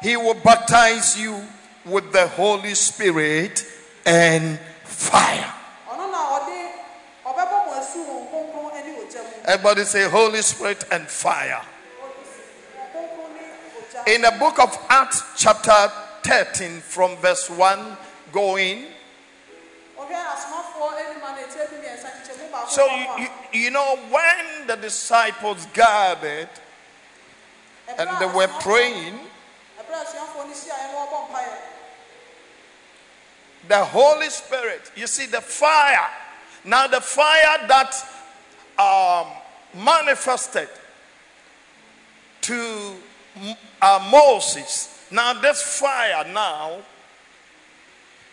He will baptize you with the Holy Spirit and fire. ɔno na ɔde ɔbɛbɔ mo asu wɔ nkronkron ne ogya mu Everybody say Holy Spirit and fire. In the book of Acts, chapter 13, from verse 1 going. So, you, you, you know, when the disciples gathered and they were praying, the Holy Spirit, you see, the fire. Now, the fire that um, manifested to uh, Moses. Now, this fire now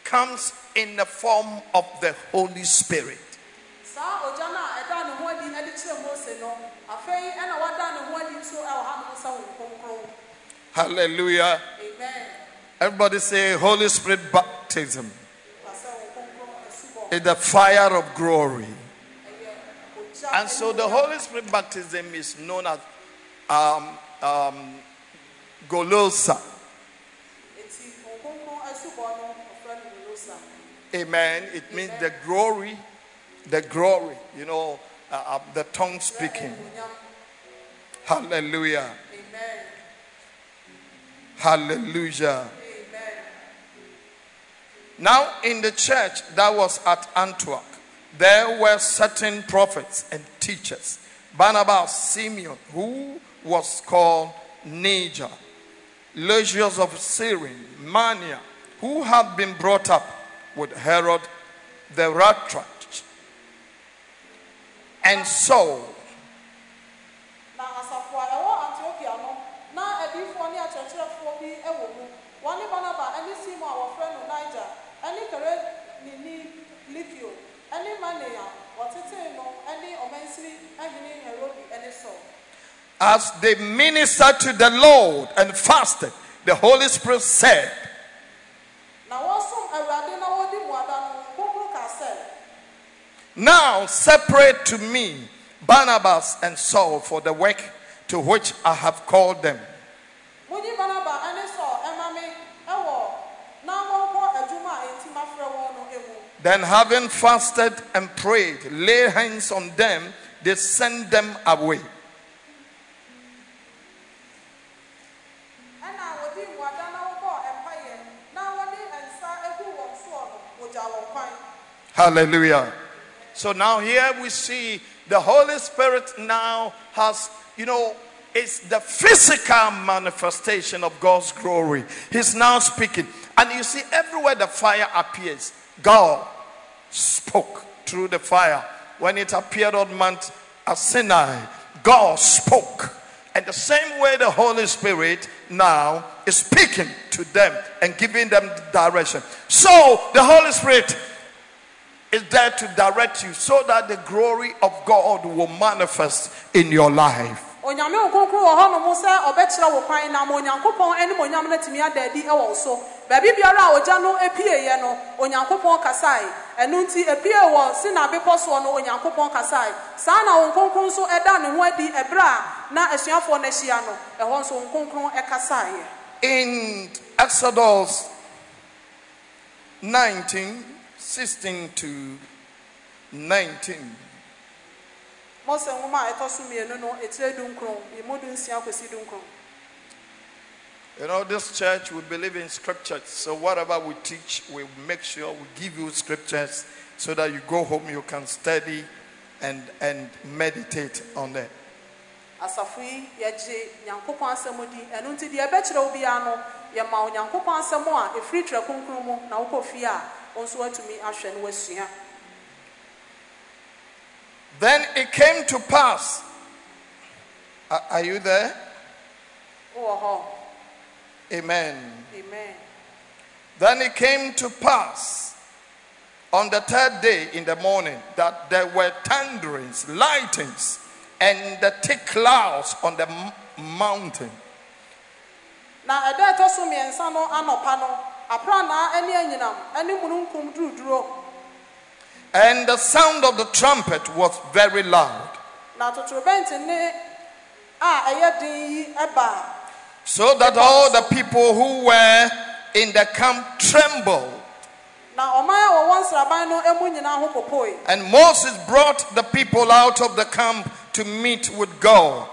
comes in the form of the Holy Spirit. saa ogya no a ɛda ne ho adi de kyerɛ mose no afei ɛna wada ne ho adi nso ɛwɔ ha nom sɛ wo nkronkron Hallelujah. amen Everybody say, Holy Spirit baptism fa sɛ wo nkronkron asubɔ is the fire of glory. And so the Holy Spirit baptism is known as um, um, Golosa. Amen. It means the glory, the glory, you know, uh, uh, the tongue speaking. Hallelujah. amen Hallelujah. Now, in the church that was at Antioch, there were certain prophets and teachers. Barnabas, Simeon, who was called Niger, Lucius of Cyrene, Manaen, who had been brought up with Herod the tetrarch, and Saul. Na asafo a ɛwɔ antiokia no na adiifoɔ ne akyerɛkyerɛfoɔ bi wɔ mu wɔne barnaba ne simon a wɔfrɛ no niger ne kerenini likio ne mane a wɔtetee no ne ɔmansiri hene herode ne saul As they ministered to the Lord and fasted, the Holy Spirit said, na wɔsom awurade na wɔdi mmuada no kronkron ka sɛ Now separate to me Barnabas and Saul for the work to which I have called them. monyi barnaba ɛne sɔ ɛma me ɛwɔ na wɔnkɔ adwuma a enti mafrɛ wɔn no emu Then, having fasted and prayed, lay hands on them, they sent them away. ɛna wɔde mmuada na wɔbɔɔ mpaeɛ na wɔde nsa egu wɔn soɔ no wɔgya wɔn kwan Hallelujah. So now here we see the Holy Spirit now has, you know, it's the physical manifestation of God's glory. He's now speaking. And you see, everywhere the fire appears, God spoke through the fire. When it appeared on Mount Sinai, God spoke. And the same way the Holy Spirit now is speaking to them and giving them direction. So the Holy Spirit is there to direct you so that the glory of God will manifest in your life. Onyame nkonkron wɔ hɔnom sɛ ɔbɛkyerɛ wo kwan na ma onyankopɔn anim onyam no atumi ada adi wɔ wo so. Baabi biara a ogya no epieeɛ no onyankopɔn kasae. Ɛno nti epie wɔ sina bepɔ soɔ no onyankopɔn kasae. Saa na wo nkonkron nso ɛda ne ho adi ɛberɛ a na asuafoɔ no ahyia no ɛhɔ nso wo nkonkron ɛkasaeɛ. In Exodus 19 16 to 19. Mose nwoma a ɛtɔ so mmienu no etire dunkron emu du nsia kɔsi dunkron You know, this church we believe in scriptures. So whatever we teach, we make sure we give you scriptures so that you go home, you can study and, and meditate on them. asafo yi yɛgye nyankopɔn asɛm di ɛno nti deɛ ɛbɛkyerɛ wo biara no yɛma onyankopɔn asɛm a ɛfiri twerɛ kronkron mu na wokɔ fie a wo nso woatumi ahwɛ no woasua Then it came to pass. Are, are you there? hɔ Amen. amen Then it came to pass on the third day in the morning that there were thunderings, lightnings, and the thick clouds on the mountain. na ɛda a ɛtɔ so mmiɛnsa no anɔpa no aprannaa ne anyinam ne mununkum duruduro And the sound of the trumpet was very loud, so that all the people who were in the camp trembled. And Moses brought the people out of the camp to meet with God.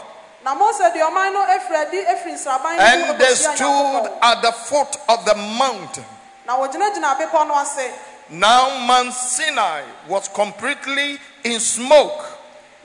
And they stood at the foot of the mountain. Na wɔgyinagyina bepɔ no ase Now Mount Sinai was completely in smoke.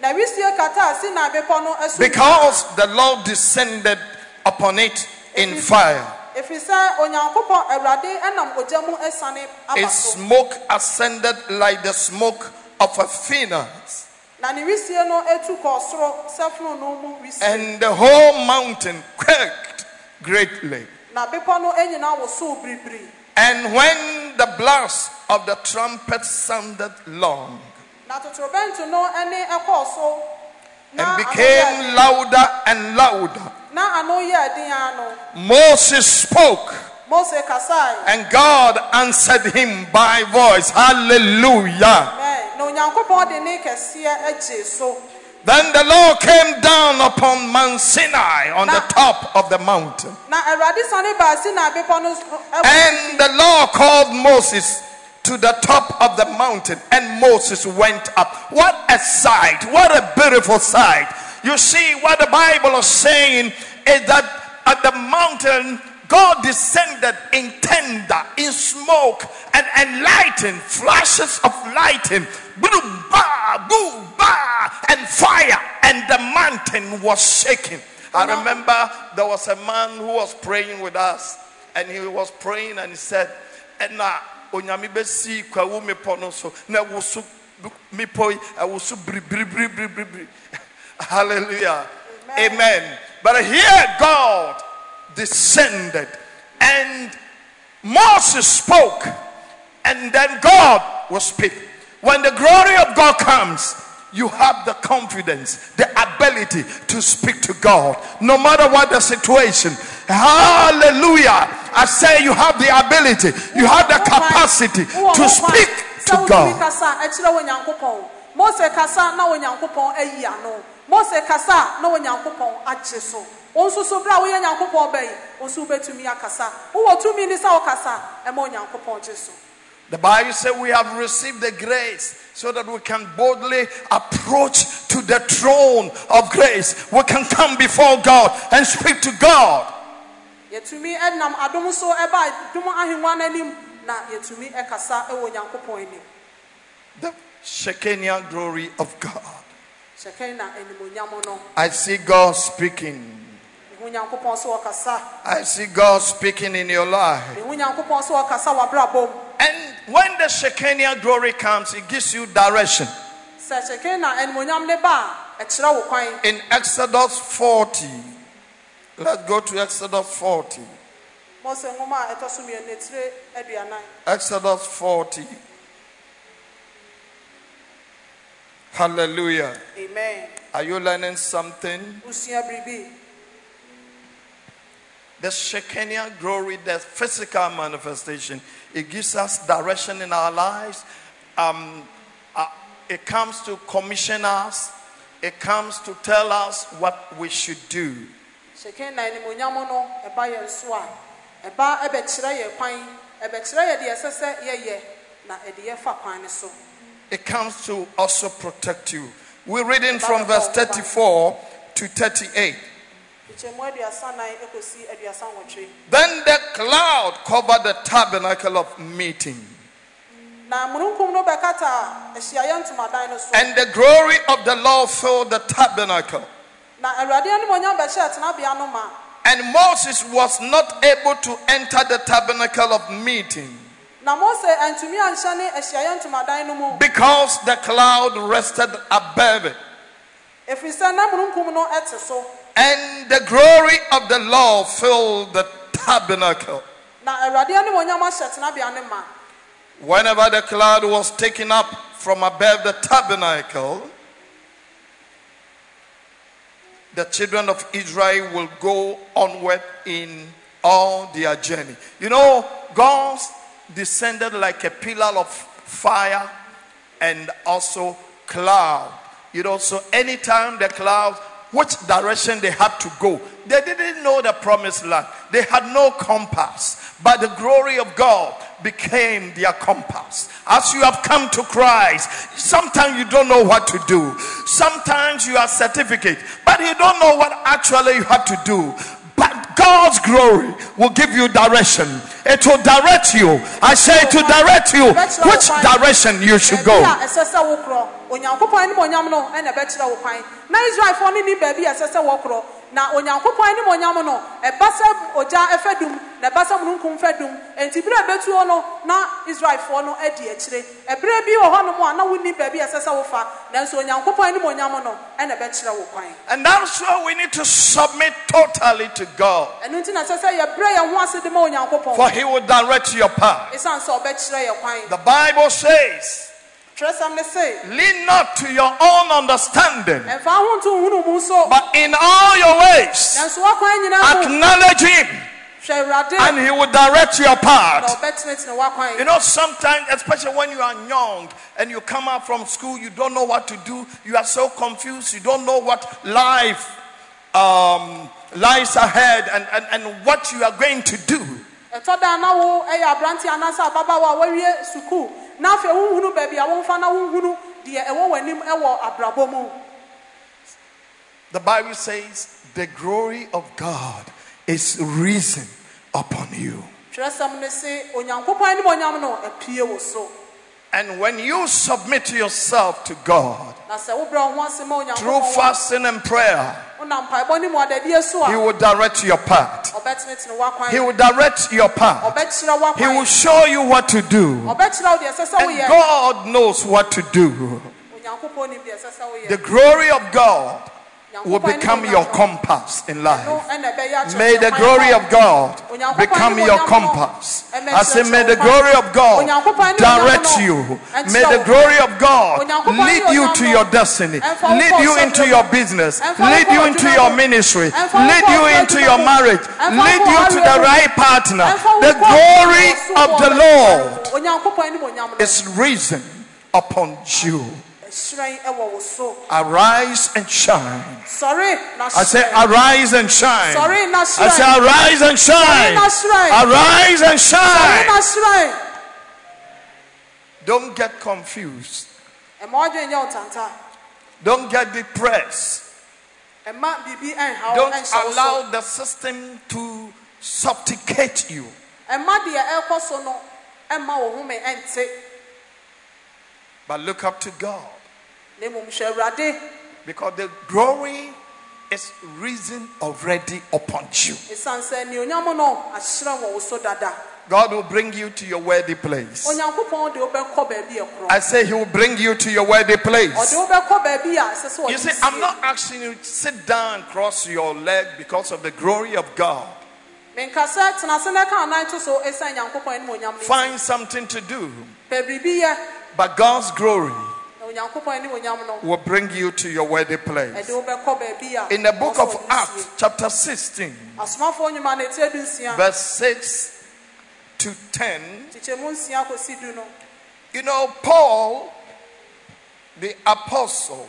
Na wisie kataa si na bepɔ no asu because the Lord descended upon it in fire. ɛfiri sɛ onyankopɔn awurade ɛnam ogya mu asiane aba Its smoke ascended like the smoke of a phoenix, na ne wisie no etu kɔ soro sɛ fononoo mu wisie and the whole mountain quaked greatly. Na bepɔ no nyinaa wosow biribiri And when the blast of the trumpet sounded long na totorobɛnto no ne ɛkɔɔ so and na ano yɛ became louder and louder, na ano yɛ den ara no Moses spoke. And God answered him by voice. Hallelujah. Amen. na onyankopɔn de ne kɛseɛ agye so Then the Lord came down upon Mount Sinai on the top of the mountain. na awurade sane baa si na bepɔ no so- uh, ɛwɔ uh, And the Lord called Moses to the top of the mountain, and Moses went up. What a sight! What a beautiful sight! You see, what the Bible is saying is that at the mountain, God descended in tender, in smoke, and, lighting, flashes of lightning, boom, ba, boom, ba, and fire, and the mountain was shaking. I remember there was a man who was praying with us, and he was praying and he said, ɛna onyame bɛsi kwawu mepɔ no so na ɛwo so mepɔ yi ɛwo so biribiribiribiribiri hallelujah amen. Amen. but here god descended and moses spoke and then god will speak when the glory of god comes you have the confidence, the ability to speak to God, no matter what the situation. Hallelujah. I say you have the ability, you have the capacity to speak to God. mose kasa na onyankopɔn ayi ano mose kasa na onyankopɔn agye so wo nso so berɛ a woyɛ nyankopɔn ba yi wo nso wobɛtumi akasa wowɔ tumi ne sɛ wokasa a ɛma onyankopɔn gye so The Bible says we have received the grace so that we can boldly approach to the throne of grace. We can come before God and speak to God. yɛtumi nam adom so ɛba adom ahengua no anim na yɛtumi ɛkasa ɛwɔ onyankopɔn anim The Shekinah glory of God. hyɛkɛn na animonyam no I see God speaking. mehu nyankopɔn sɛ wɔkasa I see God speaking in your life. mehu nyankopɔn sɛ wɔkasa w'abrabɔ mu And when the Shekinah glory comes, it gives you direction. sɛ hyɛkɛn na animonyam ne ba a ɛkyerɛ wo kwan In Exodus 40, let's go to Exodus 40. mose nwoma a ɛtɔ so mmienu etire aduanan Exodus 40. Hallelujah. amen Are you learning something? The Shekinah glory, the physical manifestation, it gives us direction in our lives. Um, uh, it comes to commission us, it comes to tell us what we should do. hyɛkɛn na animonyam no ɛba yɛn so a ɛba ɛbɛkyerɛ yɛn kwan ɛbɛkyerɛ yɛ deɛ ɛsɛ sɛ yɛyɛ na ɛde yɛfa kwan no so It comes to also protect you. We're reading from verse 34 to 38. Then the cloud covered the tabernacle of meeting, na mununkum no bɛkata ahyiaeɛ ntomadan no so. And the glory of the Lord filled the tabernacle. na awurade animonyam bɛhyɛ tenabea no ma. And Moses was not able to enter the tabernacle of meeting. Na mose antumi anhyɛ ne ahyiaeɛ ntomadan no mu. Because the cloud rested above it. Ɛfiri sɛ na mununkum no ɛte so And the glory of the Lord filled the tabernacle. na awurade animonyam ahyɛ tenabea no ma Whenever the cloud was taken up from above the tabernacle, the children of Israel will go onward in all their journey. You know, God descended like a pillar of fire and also cloud. You know, so anytime the cloud, which direction they had to go, they didn't know the promised land. They had no compass, but the glory of God became their compass. As you have come to Christ, sometimes you don't know what to do. Sometimes you are certificate, but you don't know what actually you have to do. But God's glory will give you direction. It will direct you. I say it will direct you which direction you should go. Baabi a ɛsɛ sɛ wokorɔ onyankopɔn animonyam no ɛna ɛbɛkyerɛ wo kwan. Na israelfoɔ no ni baabi a ɛsɛ sɛ wɔkorɔ. Na onyankopɔn animonyam no ɛba sɛ ogya ɛfɛ dum na ɛba sɛ mununkum fɛ dum. Enti berɛ a ɛbɛtuo no na israelfoɔ no adi akyire. Ɛberɛ bi wɔ hɔnom a na wonni baabi a ɛsɛ sɛ wofa. Nanso onyankopɔn animonyam no ɛna ɛbɛkyerɛ wo kwan. And that's why we need to submit totally to God. ɛno nti na ɛsɛ sɛ yɛbrɛ yɛn ho ase de ma onyankopɔn. For He will direct your path. ɛsiane sɛ ɔbɛkyerɛ yɛ kwan. The Bible says, twerɛsɛm ne se Lean not to your own understanding, ɛmfa ho nto nhunu mu so but in all your ways, nanso wɔkwan nyinaa mu acknowledge Him, and He will direct your path. You know, sometimes, especially when you are young and you come out from school, you don't know what to do. You are so confused. You don't know what life um, lies ahead and, and, and what you are going to do. Ɛtɔ da na wo aberante anaasɛ ababaawa a wawie sukuu na afei wohunu baabi a womfa na wohunu deɛ ɛwɔ w'anim ɛwɔ abrabɔ mu The Bible says, the glory of God is risen upon you. Twerɛsɛm ne se onyankopɔn animonyam no apue wo so And when you submit yourself to God na sɛ wobrɛ wo ho ase ma through fasting and prayer, wonam mpaebɔ ne mu adadie so He will direct your path. He will direct your path. He will show you what to do. ɔbɛkyerɛ wo deɛ ɛsɛ sɛ And God knows what to do. onyankopɔn nim deɛ ɛsɛ sɛ The glory of God will become your compass in life. ɛna ɛbɛyɛ akyerɛ May the glory of God become your compass. I say, may the glory of God direct you. May the glory of God lead you to your destiny, lead you into your business, lead you into your ministry, lead you into your marriage, lead you to the right partner. The glory of the. Lord onyankopɔn animonyam no is risen upon you. Hyerɛn ɛwɔ wo so Arise and shine. na I say, arise and shine. na I say, arise and shine. hyerɛn. Arise and shine. Don't get confused. ɛma ɔdwe nyɛ wo tanta Don't get depressed. ɛma biribi ɛnha wo Don't ɛnhyɛ wo so allow the system to subjugate you. ɛma deɛ ɛrekɔ so no ɛma wo home ɛnte But look up to God na mmom hwɛ awurade because the glory is risen already upon you. ɛsiane sɛ neonyam no ahyerɛn wɔ wo so dada God will bring you to your worthy place. onyankopɔn de wobɛkɔ baabi ɛkorɔ I say He will bring you to your worthy place. wobɛkɔ baabi a ɛsɛ sɛ You see, I'm not asking you to sit down, and cross your leg because of the glory of God. menka sɛ tena ase na ka anan to so ɛsiane nyankopɔn anim onyam no nti. Find something to do, pɛ biribi yɛ but God's glory na onyankopɔn anim onyam no. will bring you to your worthy place. ɛde wobɛkɔ baabi a In the book of Acts, chapter 16, asomafoɔ nnwuma no ɛti adu nsia. verse 6 to 10, kyekyɛmu nsia kɔsi du no. you know, Paul, the apostle,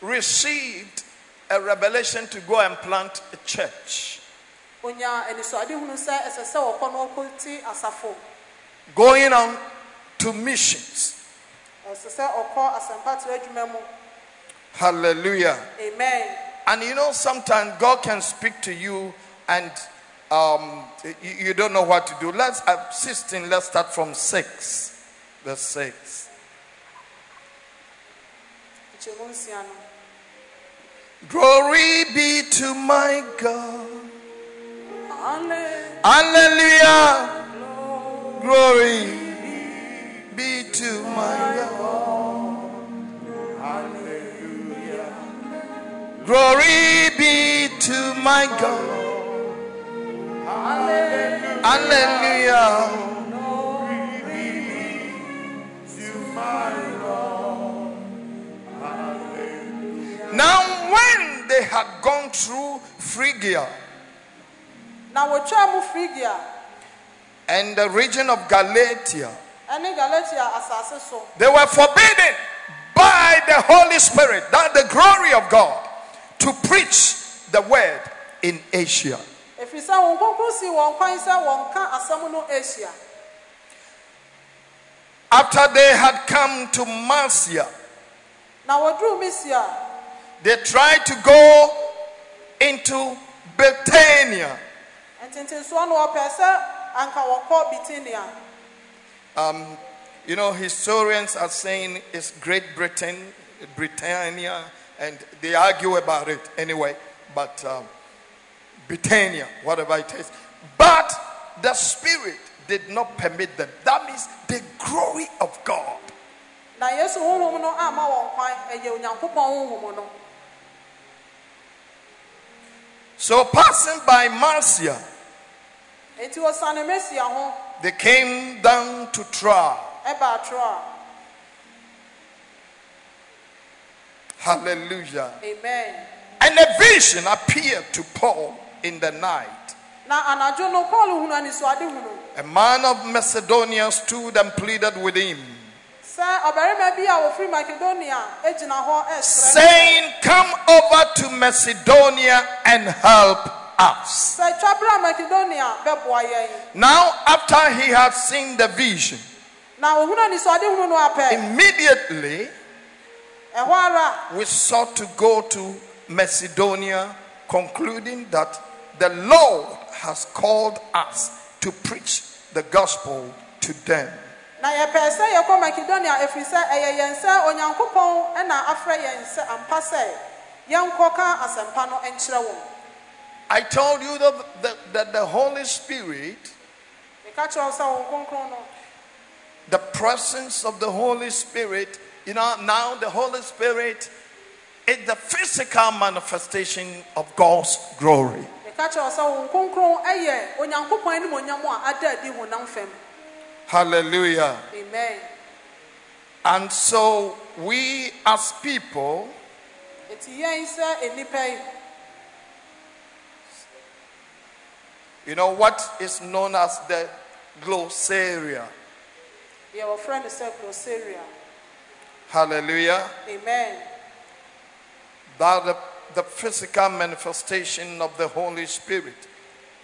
received a revelation to go and plant a church. Onya anisoadehunu sɛ ɛsɛ sɛ wɔkɔ no ɔkɔti asafo going on to missions. ɛsɛ sɛ ɔkɔ asɛmpato adwuma mu Hallelujah. amen And you know, sometimes God can speak to you and um, you, you don't know what to do. Let's, uh, 16, let's start from 6. Verse 6. kyekyɛmu nsia no Glory be to my God. Hallelujah. Glory be to my God. Hallelujah. Glory be to my God. Hallelujah. Now, when they had gone through Phrygia na wɔtwaa mu frigia and the region of Galatia, ɛne galatia asase so They were forbidden by the Holy Spirit, that the glory of God, to preach the word in Asia. ɛfiri sɛ wɔn kronkron sii wɔn kwan sɛ wɔnka asɛm no ahyia After they had come to Mysia, na wɔduruu misia they tried to go into Bithynia. Ntentensoɔ no wɔpɛ sɛ anka wɔkɔ bitinia Um, you know, historians are saying it's Great Britain, Britannia, and they argue about it anyway. But um, Britannia, whatever it is. But the Spirit did not permit them. That means the glory of God. na yesu honhom no ama wɔn kwan ɛyɛ onyankopɔn honhom no So passing by Mysia, they came down to Troy. Hallelujah. amen And a vision appeared to Paul in the night. na anadwo no paul hunu anisoade hunu A man of Macedonia stood and pleaded with him, sɛ ɔbarima bi a wɔfiri makedonia gyina hɔ saying, Come over to Macedonia and help us. sɛ twabere a makedonia bɛboa yɛn Now, after he had seen the vision, na ohunu anisoade hunu no apɛ immediately we sought to go to Macedonia, concluding that the Lord has called us to preach the gospel to them. na yɛpɛɛ sɛ yɛkɔ makedonia ɛfiri sɛ ɛyɛ yɛn sɛ onyankopɔn ɛna afrɛ yɛn sɛ ampa sɛ yɛnkɔka asɛmpa no nkyerɛ wɔn I told you that the, that the Holy Spirit, meka kyerɛ wo sɛ wɔn kronkron no the presence of the Holy Spirit, you know, now the Holy Spirit is the physical manifestation of God's glory. meka kyerɛ wo sɛ wɔn kronkron ɛyɛ onyankopɔn anim onyam a ada adi honam fam Hallelujah. amen And so we as people, eti yɛn sɛ nnipa yi you know, what is known as the glossaria. Your friend sɛ glosaria Hallelujah. amen That the, the physical manifestation of the Holy Spirit,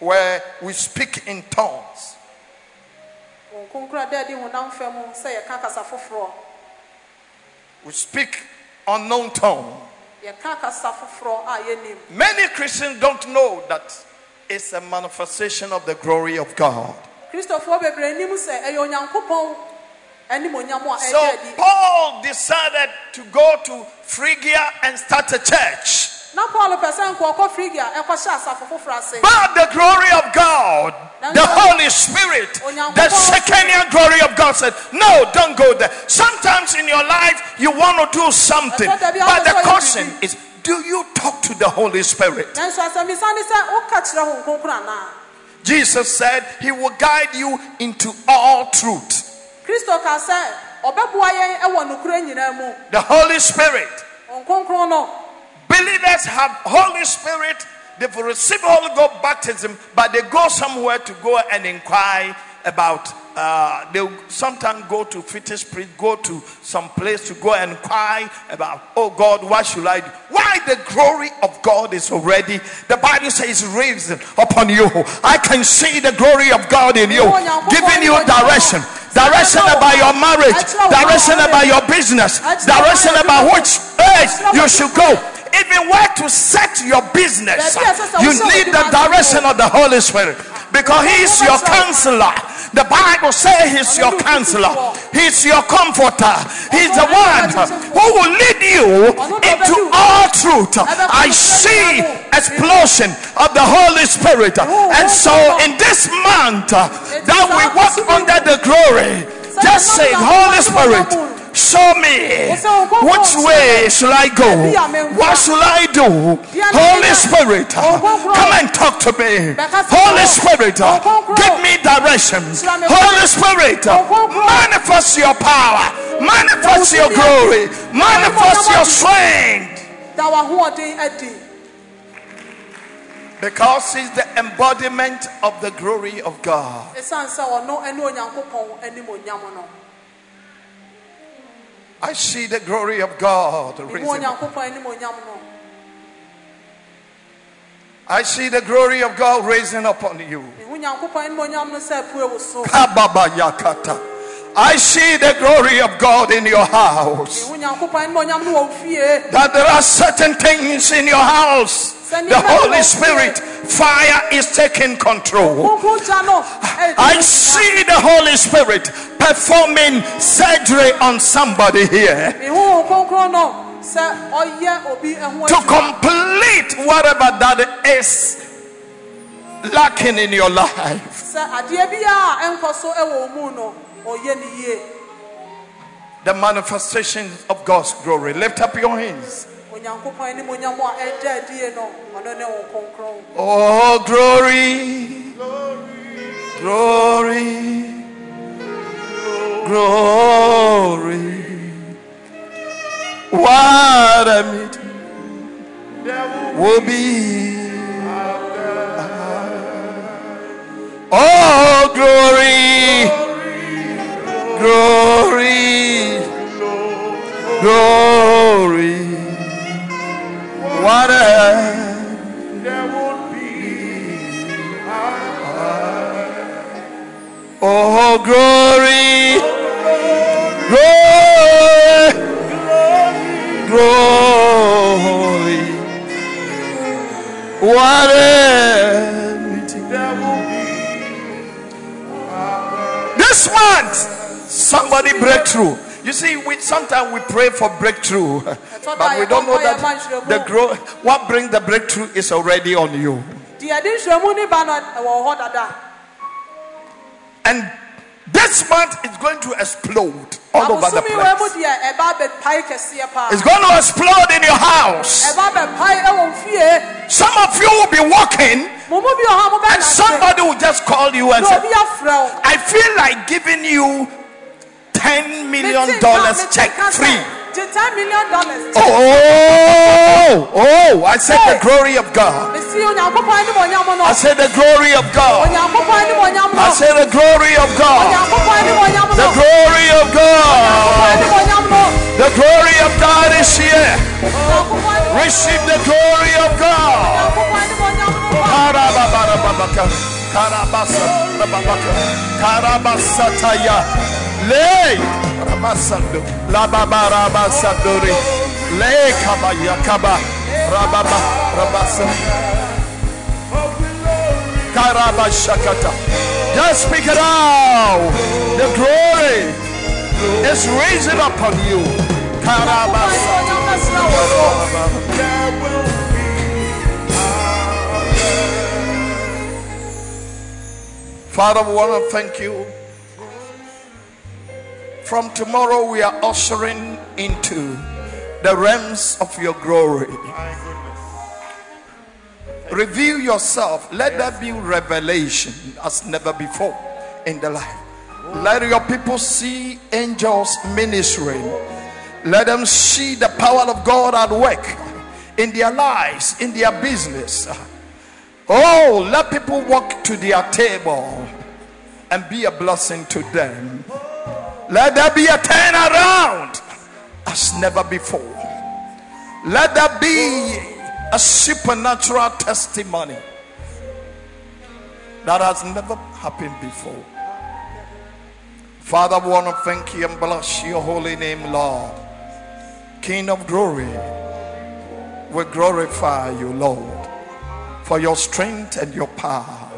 where we speak in tongues. wɔn kronkron a dɛ adi honam fɛ mu sɛ yɛka kasa foforɔ We speak unknown tongue. yɛka kasa foforɔ a yɛnim Many Christians don't know that it's a manifestation of the glory of God. kristofoɔ bebree nim sɛ ɛyɛ onyankopɔn animonyam a So Paul decided to go to Phrygia and start a church. na paul pɛ sɛ nkɔɔkɔ frigia ɛkɔhyɛ asafo foforɔ ase But the glory of God, the Holy Spirit, the Shekinah glory of God said, No, don't go there. Sometimes in your life you want to do something, but the question is, do you talk to the Holy Spirit? nanso asɛmmisa ne sɛ woka kyerɛ ho nkronkron anaa Jesus said he will guide you into all truth. kristo ka sɛ ɔbɛboa yɛn ɛwɔ nokorɛ nyinaa mu The Holy Spirit. Believers have Holy Spirit. They've received Holy Ghost baptism, but they go somewhere to go and inquire about. Uh, they sometimes go to fetish priest, go to some place to go and cry about. Oh God, what should I do? Why the glory of God is already? The Bible says risen upon you. I can see the glory of God in you, giving you direction. Direction about your marriage, direction about your business, direction about which place you should go even where to set your business, you need the direction of the Holy Spirit because He's your counselor. The Bible says He's your counselor, He's your comforter, He's the one who will lead you into all truth. I see explosion of the Holy Spirit, and so in this month that we walk under the glory, just say, Holy Spirit. Show me which way should I go? What should I do? Holy Spirit, come and talk to me. Holy Spirit, give me directions. Holy Spirit, manifest your power, manifest your glory, manifest your strength. da w'ahoɔden adi Because He's the embodiment of the glory of God. I see the glory of God. mehu risen. onyankopɔn animonyam no I see the glory of God raising upon you. Mehu nyankopɔn animonyam no sɛ pue wo so Kababayakata. I see the glory of God in your house. mehu nyankopɔn animonyam no wɔ wo fie That there are certain things in your house. The Holy Spirit, fire is taking control. kronkron gya no ɛdi I see the Holy Spirit performing surgery on somebody here mehu wo kronkron no sɛ ɔyɛ obi ho to complete whatever that is lacking in your life. Sɛ adeɛ bi a ɛnkɔ so ɛwɔ wo mu no ɔyɛ ne yie The manifestation of God's glory. Lift up your hands. onyankopɔn animonyam a ɛda adie no ɔno ne wo kronkron Oh, glory, glory, glory. What a meeting will be. Oh, glory, glory, glory. What a Oh, glory, glory, glory. What a. This month, somebody breakthrough. You see, we sometimes we pray for breakthrough, but we don't know that the grow. What brings the breakthrough is already on you. deɛ de nhwɛmu ne ba no ɛwɔ hɔ dada And this month is going to explode all over the abosome wɔ mu place. deɛ ɛba bɛpae kɛseɛ paa It's going to explode in your house. ɛba bɛpae ɛwɔ wo fie Some of you will be walking, mo mu bi wɔ hɔ a and somebody will just call you and say, obi afrɛ wo I feel like giving you $10 million mete check free. gye ten million dollars Oh, oh, oh, oh, oh. I said the glory of God. mesi onyankopɔn animonyam no I said the glory of God. onyankopɔn animonyam no I said the glory of God. The glory of God. The glory of God is here. Receive the glory of God. Karabasa rababaka. Karabasataya. Lay. Ramasando. Lababarabasandori. Lay kabaya kaba. Rababa. Rabasa. Karabashakata. Just speak it out. The glory is raising upon you. Karabasa. Father, we want to thank you. From tomorrow, we are ushering into the realms of your glory. Reveal yourself. Let there be revelation as never before in the life. Let your people see angels ministering. Let them see the power of God at work in their lives, in their business. Oh, let people walk to their table and be a blessing to them. Let there be a turnaround as never before. Let there be a supernatural testimony that has never happened before. Father, we want to thank you and bless your holy name, Lord. King of glory, we glorify you, Lord, for your strength and your power.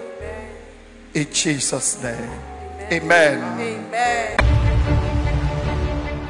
In Jesus' name, amen. amen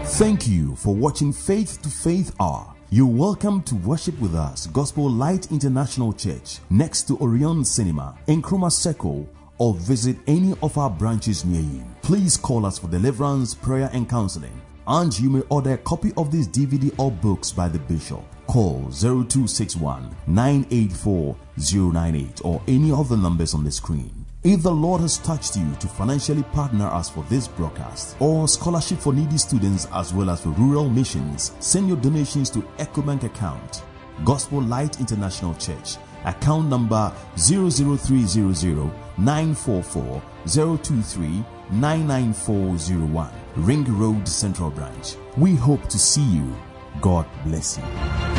Thank you for watching Faith to Faith R. You're welcome to worship with us, Gospel Light International Church, next to Orion Cinema, in Nkrumah Circle, or visit any of our branches near you. Please call us for deliverance, prayer, and counseling. And you may order a copy of this DVD or books by the Bishop. Call 0261 984 098 or any of the numbers on the screen. If the Lord has touched you to financially partner us for this broadcast or scholarship for needy students as well as for rural missions, send your donations to EcoBank account. Gospel Light International Church, account number 00300 944 023 99401, Ring Road Central Branch. We hope to see you. God bless you.